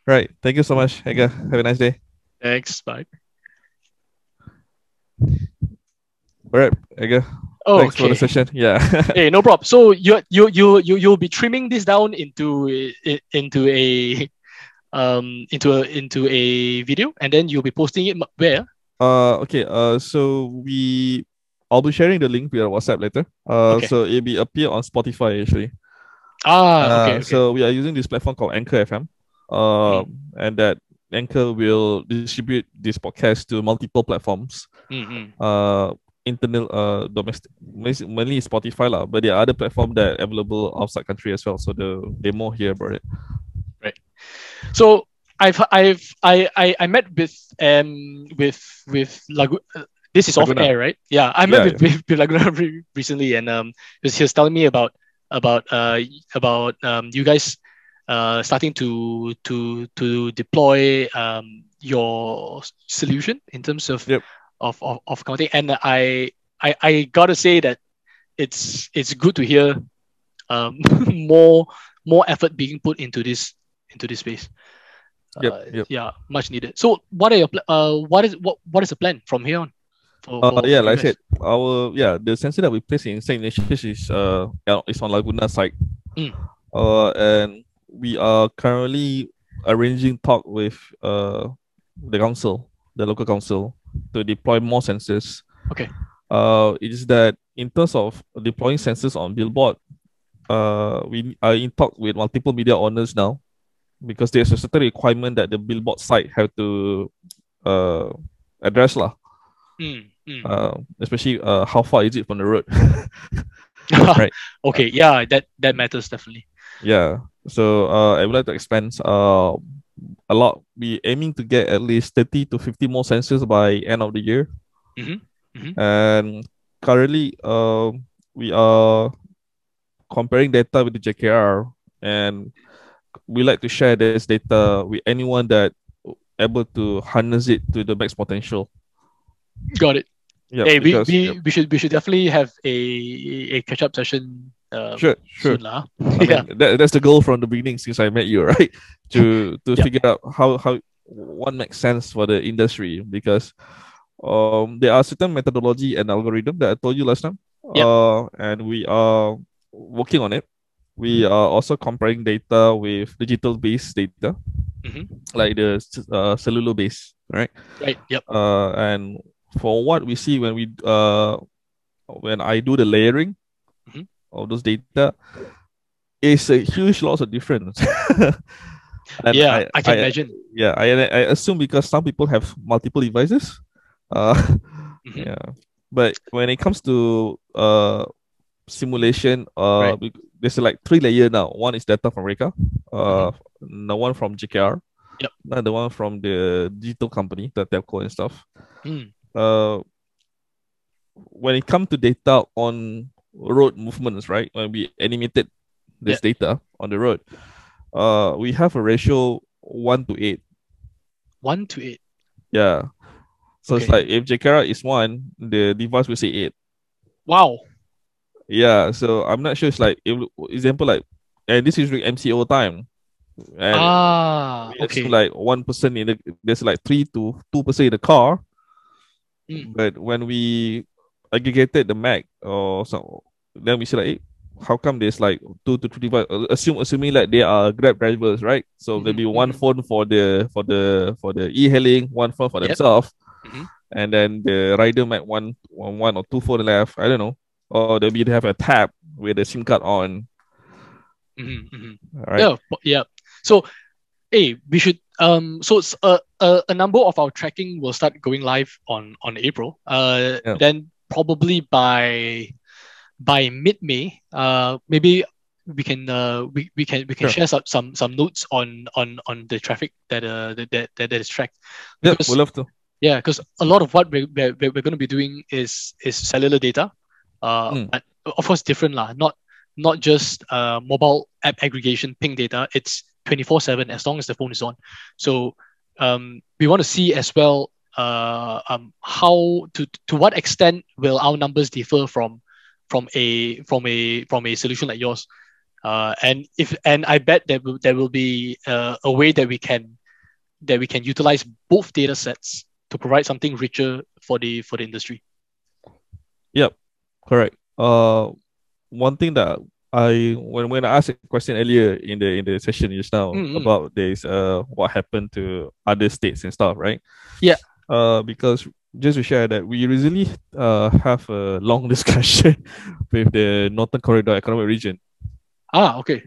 B: right. Thank you so much, Edgar. Have a nice day.
C: Thanks. Bye.
B: All right, Edgar.
C: Oh,
B: Thanks for
C: okay.
B: the session. Yeah.
C: hey, no problem. So you you you you you'll be trimming this down into i- into a um into a into a video, and then you'll be posting it where?
B: Uh, okay. Uh, so we, I'll be sharing the link via WhatsApp later. Uh,
C: Okay.
B: so it'll be appear on Spotify actually.
C: Ah,
B: Uh,
C: okay, okay.
B: So we are using this platform called Anchor FM. Uh,
C: Hmm.
B: and that Anchor will distribute this podcast to multiple platforms.
C: Mm, mm.
B: Uh, internal, uh, domestic, mainly Spotify lah. But there are other platforms that are available outside country as well. So the they more hear about it. Right.
C: So I've I've I I, I met with um with with Lagu. This is off
B: Laguna.
C: air, right? Yeah, I met
B: Yeah,
C: with, with, with Laguna recently, and um, he was, he was telling me about about uh about um you guys uh starting to to to deploy um your solution in terms of
B: Yep.
C: of, of of counting, and I I I gotta say that it's it's good to hear um more more effort being put into this into this space.
B: Yep,
C: Uh,
B: yep.
C: Yeah, much needed. So, what are your pl- uh what is what what is the plan from here on? For,
B: Uh,
C: for-
B: yeah,
C: for you
B: like I said, our yeah, the sensor that we place in Saint Ignatius is uh yeah, is on Laguna site.
C: Mm.
B: Uh, and we are currently arranging talk with uh the council, the local council, to deploy more sensors.
C: Okay.
B: Uh, it is that in terms of deploying sensors on billboard, uh, we are in talk with multiple media owners now, because there's a certain requirement that the billboard site have to uh address lah
C: Mm, mm.
B: uh, especially uh, how far is it from the road? right.
C: okay, yeah, that that matters definitely.
B: yeah. So uh, I would like to expand uh, a lot. We aiming to get at least 30 to 50 more sensors by end of the year.
C: Mhm, mhm.
B: And currently, uh, we are comparing data with the JKR, and we like to share this data with anyone that able to harness it to the max potential.
C: Got it.
B: Yeah,
C: hey, we,
B: because-
C: we,
B: yep.
C: we should we should definitely have a a catch up session. Uh,
B: sure, sure.
C: Soon, lah.
B: I
C: yeah.
B: mean, that, that's the goal from the beginning since I met you, right? To to
C: Yeah.
B: figure out how how what makes sense for the industry because um there are certain methodology and algorithm that I told you last time.
C: Yeah.
B: Uh, and we are working on it. We
C: Mm-hmm.
B: are also comparing data with digital based data,
C: Mhm.
B: like the uh, cellular base, right?
C: Right. Yep.
B: Uh, and for what we see when we uh when I do the layering
C: Mhm.
B: of those data, it's a huge loss of difference. And
C: yeah, I, can imagine.
B: Yeah, I, I assume because some people have multiple devices. Uh,
C: Mhm.
B: yeah, but when it comes to uh simulation, uh,
C: Right.
B: there's like three layer now. One is data from Reka, uh, the one from JKR,
C: Mm-hmm. Yep.
B: another one from the digital company, the telco and stuff
C: Mm.
B: Uh, when it comes to data on road movements, right? When we animated this data on the road, uh, we have a ratio one to eight.
C: One to eight.
B: Yeah. So it's like if JKR is one, the device will say eight.
C: Wow.
B: Yeah. So I'm not sure. It's like if, example like, and this is MCO time, and
C: ah. Okay.
B: like one person in the there's like three to two percent in the car.
C: Mm.
B: But when we aggregated the Mac or so, then we see like, eh, how come there's like two to three devices? Assume assuming like they are Grab drivers, right? So
C: Mhm,
B: maybe one
C: mhm.
B: phone for the for the for the e-hailing, one phone for
C: Yep.
B: themselves,
C: Mhm.
B: and then the rider might one one one or two phone left. I don't know, or maybe they have a tab with the SIM card on.
C: Mhm, mhm.
B: Right?
C: Yeah, yeah. So, hey, we should um. So it's a, a a number of our tracking will start going live on on April. Uh,
B: Yeah.
C: then probably by by mid May. Uh, maybe we can uh we, we can we can
B: Sure.
C: share some, some some notes on on on the traffic that uh that that, that, is tracked.
B: Yeah,
C: Because-
B: we'd love to.
C: Yeah, because a lot of what we're, we're, we're going to be doing is is cellular data. Uh,
B: Mm.
C: but of course different lah. Not not just uh mobile app aggregation ping data. It's twenty four seven as long as the phone is on. So um we want to see as well uh um how to to what extent will our numbers differ from from a from a from a solution like yours. Uh, and if and I bet there will there will be uh, a way that we can that we can utilize both data sets to provide something richer for the for the industry.
B: Yep correct. Uh, one thing that I when when I asked a question earlier in the in the session just now
C: Mm, mm.
B: about this uh what happened to other states and stuff, right?
C: Yeah.
B: Uh, because just to share that we usually uh have a long discussion with the Northern Corridor Economic Region.
C: Ah, okay.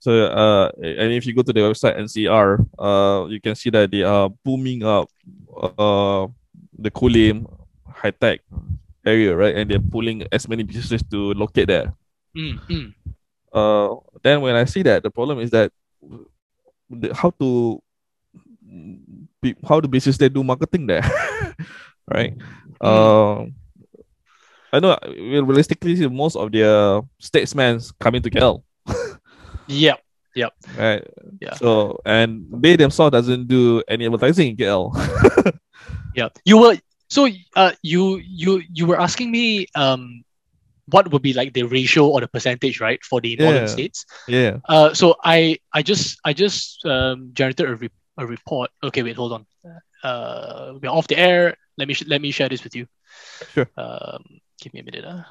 B: So uh, and if you go to the website NCR, uh, you can see that they are booming up uh the Kulim high tech area, right? And they're pulling as many businesses to locate there.
C: Mm, mm.
B: Uh, then when I see that, the problem is that the, how to how the business they do marketing there, right? Um, I know uh, realistically most of their statesmen coming to KL,
C: Yep.
B: right?
C: Yeah.
B: So and they themselves doesn't do any advertising in KL.
C: Yeah. You were so uh you you you were asking me um what would be like the ratio or the percentage, right, for the northern
B: Yeah.
C: states?
B: yeah.
C: Uh so I I just I just um generated a, re- a report. Okay, wait, hold on. Uh we're off the air. Let me sh- let me share this with you.
B: Sure.
C: Um give me a minute. Uh.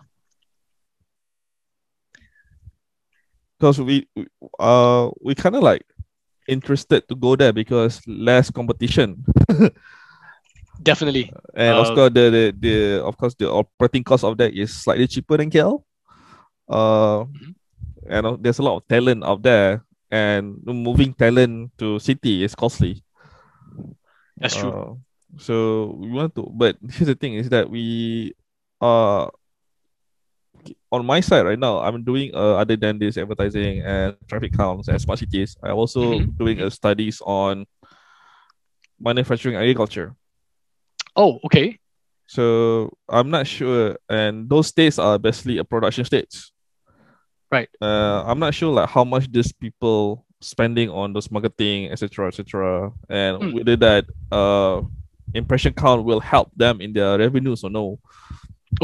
B: because we we- uh we kind of like interested to go there because less competition
C: Definitely.
B: and of
C: Uh,
B: course the, the the of course the operating cost of that is slightly cheaper than KL. Uh,
C: Mhm.
B: and uh, there's a lot of talent out there, and moving talent to city is costly.
C: That's true.
B: Uh, so we want to, but here's the thing: is that we uh on my side right now, I'm doing uh, other than this advertising and traffic counts and smart cities. I'm also
C: Mhm,
B: doing uh, studies on manufacturing agriculture.
C: Oh, okay.
B: So I'm not sure, and those states are basically a production states.
C: Right.
B: Uh, I'm not sure like how much these people spending on those marketing, etc., etc., and
C: Hmm.
B: whether that uh impression count will help them in their revenues or no.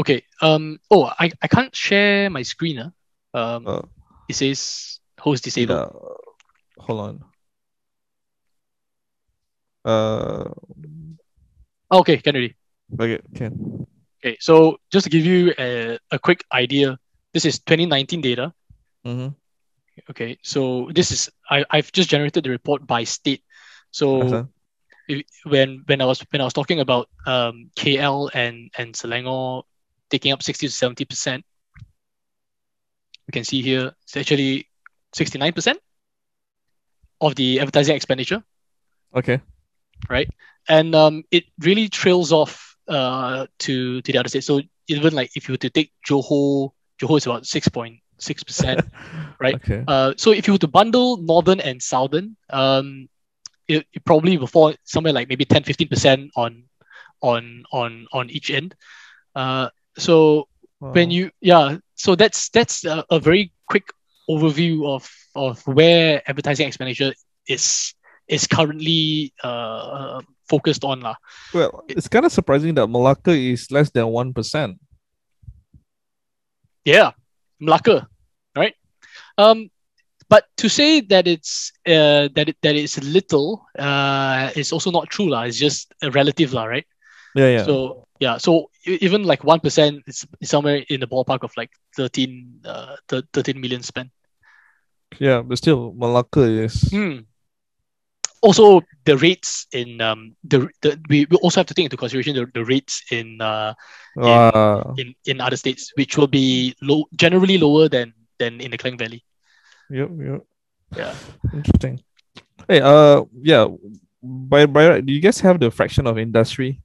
C: Okay. Um oh I, I can't share my screen. Uh. Um
B: Uh,
C: it says host disabled.
B: yeah. Hold on. Uh,
C: Okay, can already.
B: okay, can.
C: Okay, so just to give you a, a quick idea, this is 2019 data.
B: Mm-hmm.
C: Okay, so this is I, I've just generated the report by state. So if- when when I was when I was talking about um, KL and and Selangor taking up 60 to 70 percent, you can see here it's actually 69 percent of the advertising expenditure.
B: Okay.
C: And um, it really trails off uh, to to the other states. So even like if you were to take Johor, Johor is about six point six percent. Right.
B: Okay.
C: Uh, so if you were to bundle northern and southern, um, it, it probably will fall somewhere like maybe 10 15 percent on on on on each end. Uh, so when you yeah, so that's that's a, a very quick overview of of where advertising expenditure is is currently uh, focused on lah.
B: Well, it's kind of surprising that Malacca is less than one percent.
C: Yeah, Melaka, right? Um, but to say that it's uh, that it, that it's little uh, is also not true lah. It's just a relative lah, right?
B: Yeah, yeah.
C: So yeah, so even like one percent is is somewhere in the ballpark of like 13, uh, 13 million spent.
B: yeah, but still, Malacca is.
C: Hmm. Also, the rates in um the, the we, we also have to take into consideration the, the rates in uh
B: Ah,
C: in, in other states, which will be low generally lower than than in the Klang Valley.
B: yep, yep.
C: Yeah.
B: Interesting. Hey, uh, yeah. By by right, do you guys have the fraction of industry?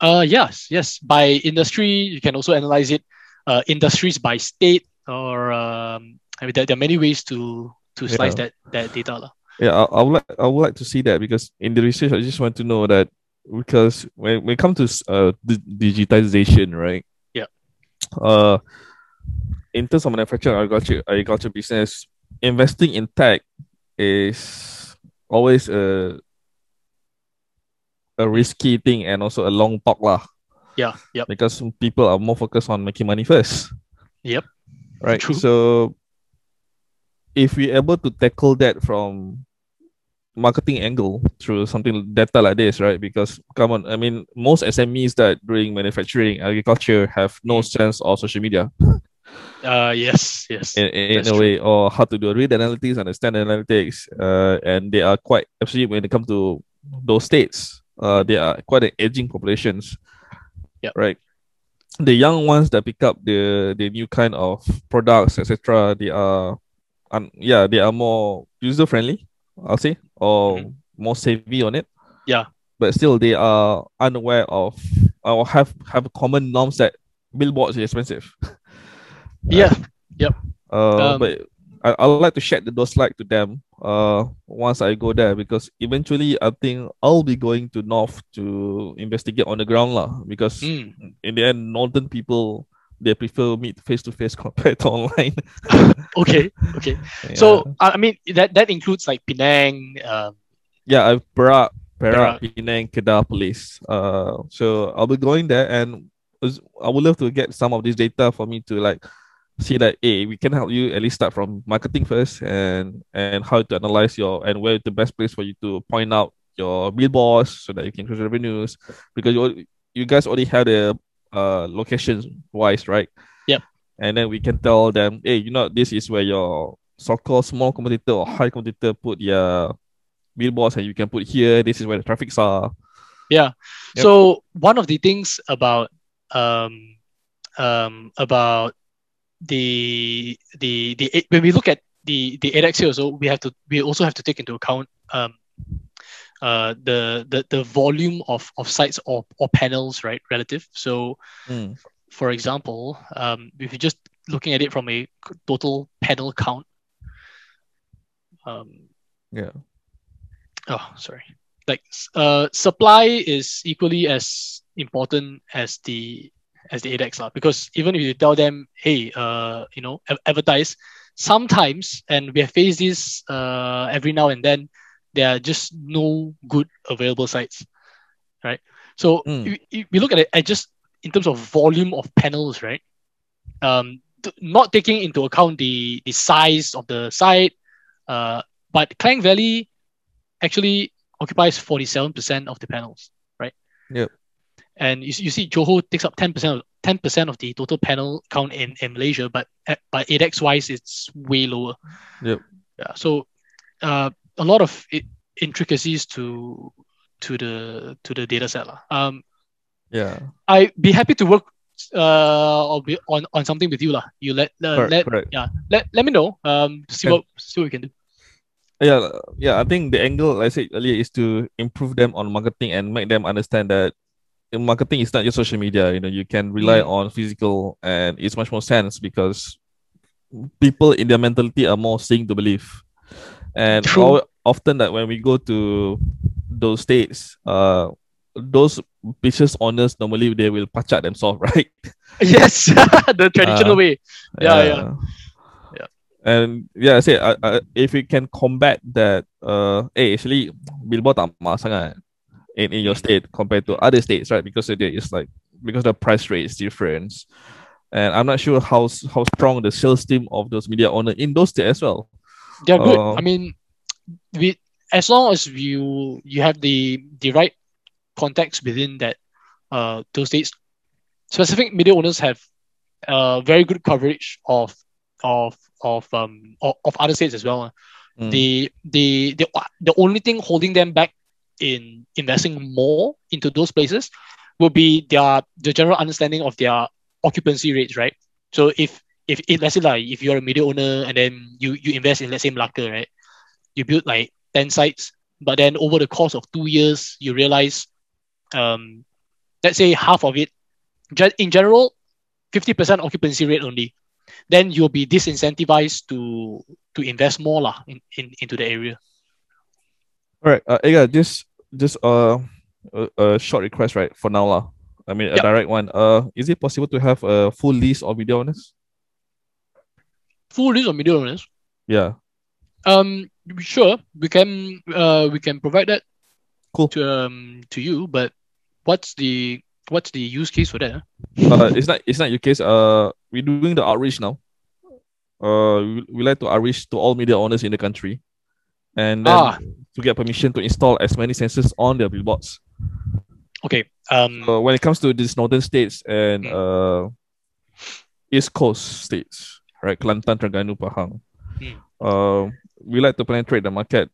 C: Uh yes, yes. By industry, you can also analyze it. Uh, industries by state, or um, I mean, there, there are many ways to to slice
B: Yeah.
C: that that data lah.
B: Yeah, I, I would like I would like to see that because in the research, I just want to know that because when when it comes to uh digitization, right?
C: Yeah.
B: Uh, in terms of manufacturing agriculture agriculture business, investing in tech is always a a risky thing and also a long talk lah.
C: Yeah, yep.
B: Because people are more focused on making money first.
C: Yep.
B: Right.
C: True.
B: So if we're able to tackle that from marketing angle through something data like this, right? Because come on, I mean, most SMEs that doing manufacturing, agriculture have no sense of social media
C: Uh, yes, yes.
B: in, in,
C: That's
B: a
C: true.
B: way, or how to do read analytics, understand analytics, uh, and they are quite especially when it comes to those states, uh, they are quite an aging populations,
C: Yeah.
B: right? The young ones that pick up the the new kind of products, etc., they are, um, yeah, they are more user friendly, I'll say, or
C: Mhm.
B: more savvy on it.
C: Yeah.
B: but still they are unaware of or have have common norms that billboards are expensive.
C: Yeah,
B: Uh,
C: Um,
B: but I, I would like to shed those light to them uh once I go there because eventually I think I'll be going to North to investigate on the ground lah because
C: Mm.
B: in the end northern people they prefer meet face to face compared to online.
C: Okay, okay.
B: Yeah.
C: So I mean that that includes like Penang. Um,
B: yeah, I've Perak, Perak,
C: Perak.
B: Penang, Kedah Perlis. Uh, so I'll be going there, and I would love to get some of this data for me to like see that hey, we can help you at least start from marketing first, and and how to analyze your and where the best place for you to point out your billboards so that you can increase revenues because you you guys already have the uh locations wise, right?
C: Yep.
B: And then we can tell them, hey, you know, this is where your so-called small competitor or high competitor put their billboards and you can put here this is where the traffics are
C: Yeah.
B: Yep.
C: So one of the things about um um about the the the when we look at the the ADEX here, so we have to we also have to take into account um uh the the the volume of of sites or or panels right relative. So
B: Mm.
C: for example, um if you're just looking at it from a total panel count, um
B: yeah
C: oh sorry like uh supply is equally as important as the as the ADEX lah. because even if you tell them hey uh you know advertise sometimes and we have faced this uh every now and then there are just no good available sites right so
B: Mm.
C: we, we- we look at it at just in terms of volume of panels right um not taking into account the the size of the site uh but Klang Valley actually occupies 47% of the panels, right?
B: Yep.
C: And you, you see Johor takes up 10% of 10% of the total panel count in, in Malaysia, but but ADEX wise, it's way lower.
B: Yep.
C: Yeah. So uh, a lot of intricacies to to the to the data set. Um,
B: yeah
C: I'd be happy to work uh or be on, on something with you. lah. You let uh,
B: correct,
C: let
B: correct.
C: yeah let, let me know um see
B: Can-
C: what see what we can do.
B: yeah yeah i think the angle like i said earlier is to improve them on marketing and make them understand that marketing is not just social media you know you can rely
C: Mm.
B: on physical and it's much more sense because people in their mentality are more seeing to believe and
C: True.
B: al- often that when we go to those states uh those business owners normally they will patch out themselves right
C: Yes, the traditional
B: Uh,
C: way. Yeah, yeah. Yeah.
B: And yeah, I say uh, uh, if we can combat that, uh, eh, actually billboard tak sangat in, in your state compared to other states, right? Because it is like because the price rate is different, and I'm not sure how how strong the sales team of those media owner in those states as well.
C: They're good.
B: Uh,
C: I mean, we as long as you you have the the right context within that uh those states, specific media owners have uh very good coverage of of of um of, of other states as well.
B: Mm.
C: The the the the only thing holding them back in investing more into those places will be their the general understanding of their occupancy rates, right? So if if, if let's say like if you're a media owner and then you you invest in let's say Malacca, right? You build like 10 sites, but then over the course of two years, you realize um let's say half of it, in general, 50% occupancy rate only. Then you'll be disincentivized to to invest more lah in, in into the area.
B: All right, uh, Ega, just just uh, a, a short request, right? For now, lah. I mean, a
C: Yep.
B: direct one. Uh, is it possible to have a full list of media owners?
C: Full list of media owners.
B: Yeah.
C: Um, sure, we can uh we can provide that
B: Cool.
C: to um to you, but what's the what's the use case for that? huh?
B: uh, it's not it's not your case. Uh, we're doing the outreach now. Uh, we, we like to outreach to all media owners in the country, and then
C: Ah.
B: to get permission to install as many sensors on their billboards.
C: Okay. Um.
B: Uh, when it comes to these northern states and
C: Mm.
B: uh, east coast states, right, Kelantan, Terengganu, Pahang,
C: Mm.
B: uh, we like to penetrate the market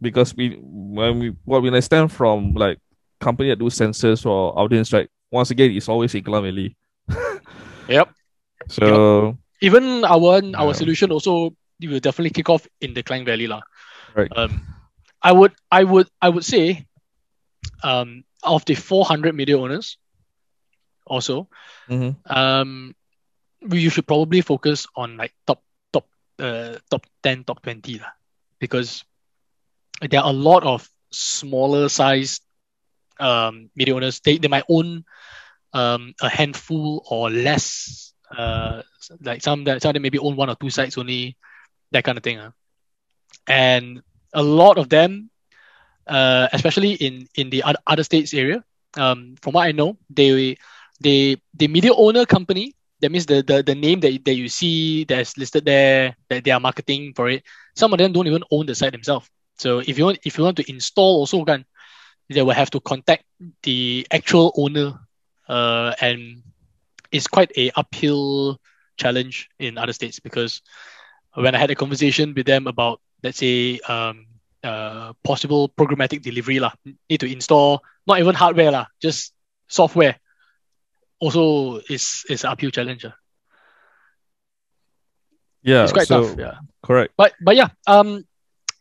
B: because we when we what we understand from like company that do sensors for audience, right? Once again, it's always in Klang Valley.
C: Yep.
B: So
C: Even our our
B: Yeah.
C: solution also will definitely kick off in the Klang Valley lah.
B: Right.
C: Um, I would I would I would say, um, of the 400 media owners, also,
B: mhm.
C: um, we you should probably focus on like top top uh top 10 top 20 lah, because there are a lot of smaller sized um media owners they, they might own um a handful or less uh like some that some them maybe own one or two sites only that kind of thing huh? and a lot of them uh especially in in the other, other states area um from what i know they they the media owner company that means the the, the name that, that you see that's listed there that they are marketing for it some of them don't even own the site themselves so if you want if you want to install also kan, they will have to contact the actual owner uh, and it's quite a uphill challenge in other states because when I had a conversation with them about let's say um, uh, possible programmatic delivery lah, need to install not even hardware lah, just software. Also, is is an uphill challenge. ah.
B: yeah,
C: It's quite
B: so
C: tough. Yeah,
B: correct.
C: but but yeah, um,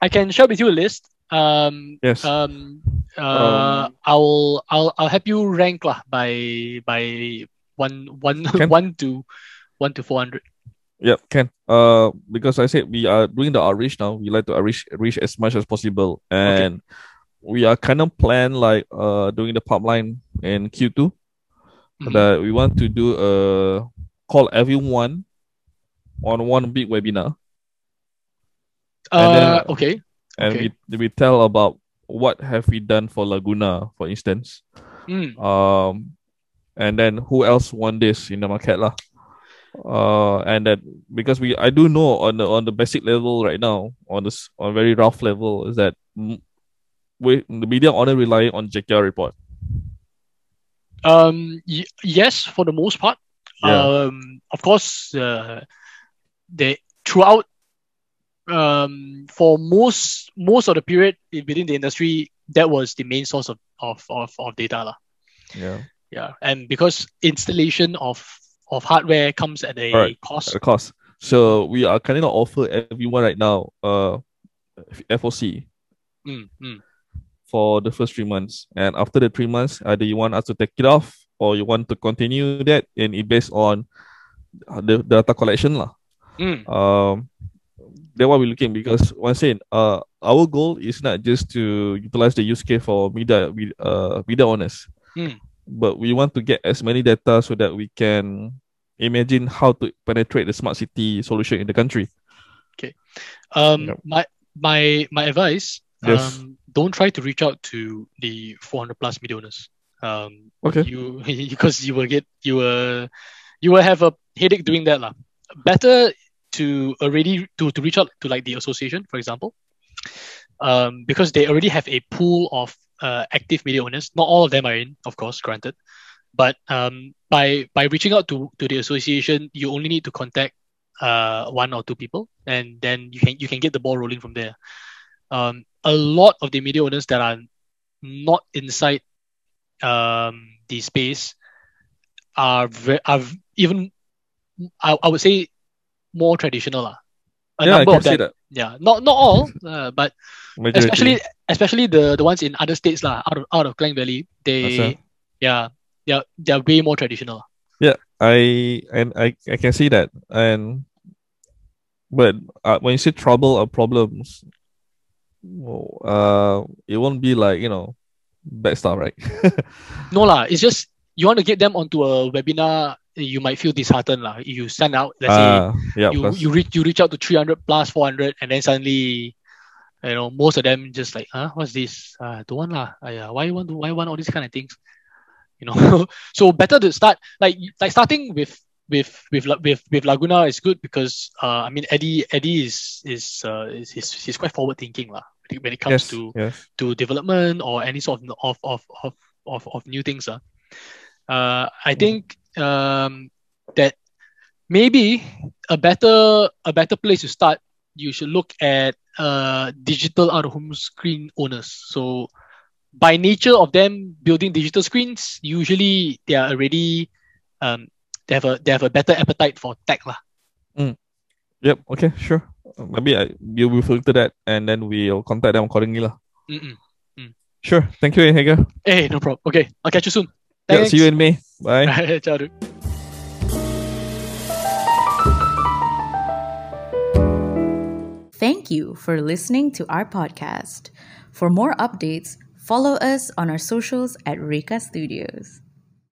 C: I can share with you a list. Um,
B: Yes.
C: um, uh, I'll I'll I'll help you rank lah by by one one
B: Can.
C: one to one to four hundred.
B: Yeah, can. Uh, because I said we are doing the outreach now. We like to outreach reach as much as possible, and we are kind of plan like uh doing the pipeline in Q 2
C: Mhm.
B: that we want to do a call everyone on one big webinar, And then-
C: Uh, okay.
B: and
C: Okay.
B: we we tell about what have we done for Laguna, for instance.
C: Mm.
B: Um, and then who else won this in the market lah? Uh, and that because we I do know on the on the basic level right now on this on very rough level is that we the media only relying on JKR report.
C: Um, y- yes, for the most part.
B: Yeah.
C: Um, of course, uh, they throughout um, for most most of the period within the industry, that was the main source of of of, of data lah.
B: Yeah,
C: Yeah, and because installation of of hardware comes at a
B: Correct.
C: cost.
B: of course. So we are kind of offer everyone right now uh FOC
C: Mm, mm.
B: For the first three months, and after the three months, either you want us to take it off or you want to continue that, and it based on the data collection lah.
C: Mm.
B: um then what we're looking because once again uh our goal is not just to utilize the use case for media we uh media owners
C: Hmm.
B: but we want to get as many data so that we can imagine how to penetrate the smart city solution in the country Okay,
C: Um,
B: Yep.
C: my my my advice.
B: Yes.
C: Um, don't try to reach out to the 400 plus media owners. Um,
B: okay
C: you because you will get you will you will have a headache doing that lah. Better to already to to reach out to like the association, for example, um, because they already have a pool of uh, active media owners. Not all of them are in, of course, granted. But um, by by reaching out to to the association, you only need to contact uh, one or two people, and then you can you can get the ball rolling from there. Um, a lot of the media owners that are not inside um, the space are are even I, I would say more traditional lah. A
B: yeah i
C: number
B: can
C: of
B: see
C: them,
B: that
C: yeah, not not all, uh, but
B: Majority.
C: especially especially the the ones in other states lah, out of out of Klang Valley, they
B: That's
C: yeah yeah they're way more traditional.
B: Yeah, I and i i can see that and but uh, when you say trouble or problems well, uh it won't be like you know bad stuff right?
C: No lah, it's just you want to get them onto a webinar, you might feel disheartened lah. You send out, let's say
B: Ah, yeah
C: you you reach you reach out to 300 plus 400 and then suddenly you know most of them just like huh? What's this? Uh don't want lah. Uh, why want why want all these kind of things? You know? So better to start like like starting with with with with with Laguna is good because uh I mean Eddie Eddie is is uh is he's, he's quite forward thinking lah when it- when it comes
B: yes,
C: to
B: yes.
C: to development or any sort of of of of of, of new things. Uh. Uh, I think um, that maybe a better a better place to start. You should look at uh, digital out of home screen owners. So by nature of them building digital screens, usually they are already um, they have a they have a better appetite for tech lah.
B: Yep. Okay. Sure. Maybe I you will filter that, and then we'll contact them accordingly, lah.
C: Mm-mm. Mm.
B: Sure. Thank you, Hager.
C: Hey, no problem. Okay, I'll catch you soon.
B: Yeah,
C: Thanks.
B: see you in May. Bye.
C: Ciao, dude.
A: Thank you for listening to our podcast. For more updates, follow us on our socials at Reka Studios.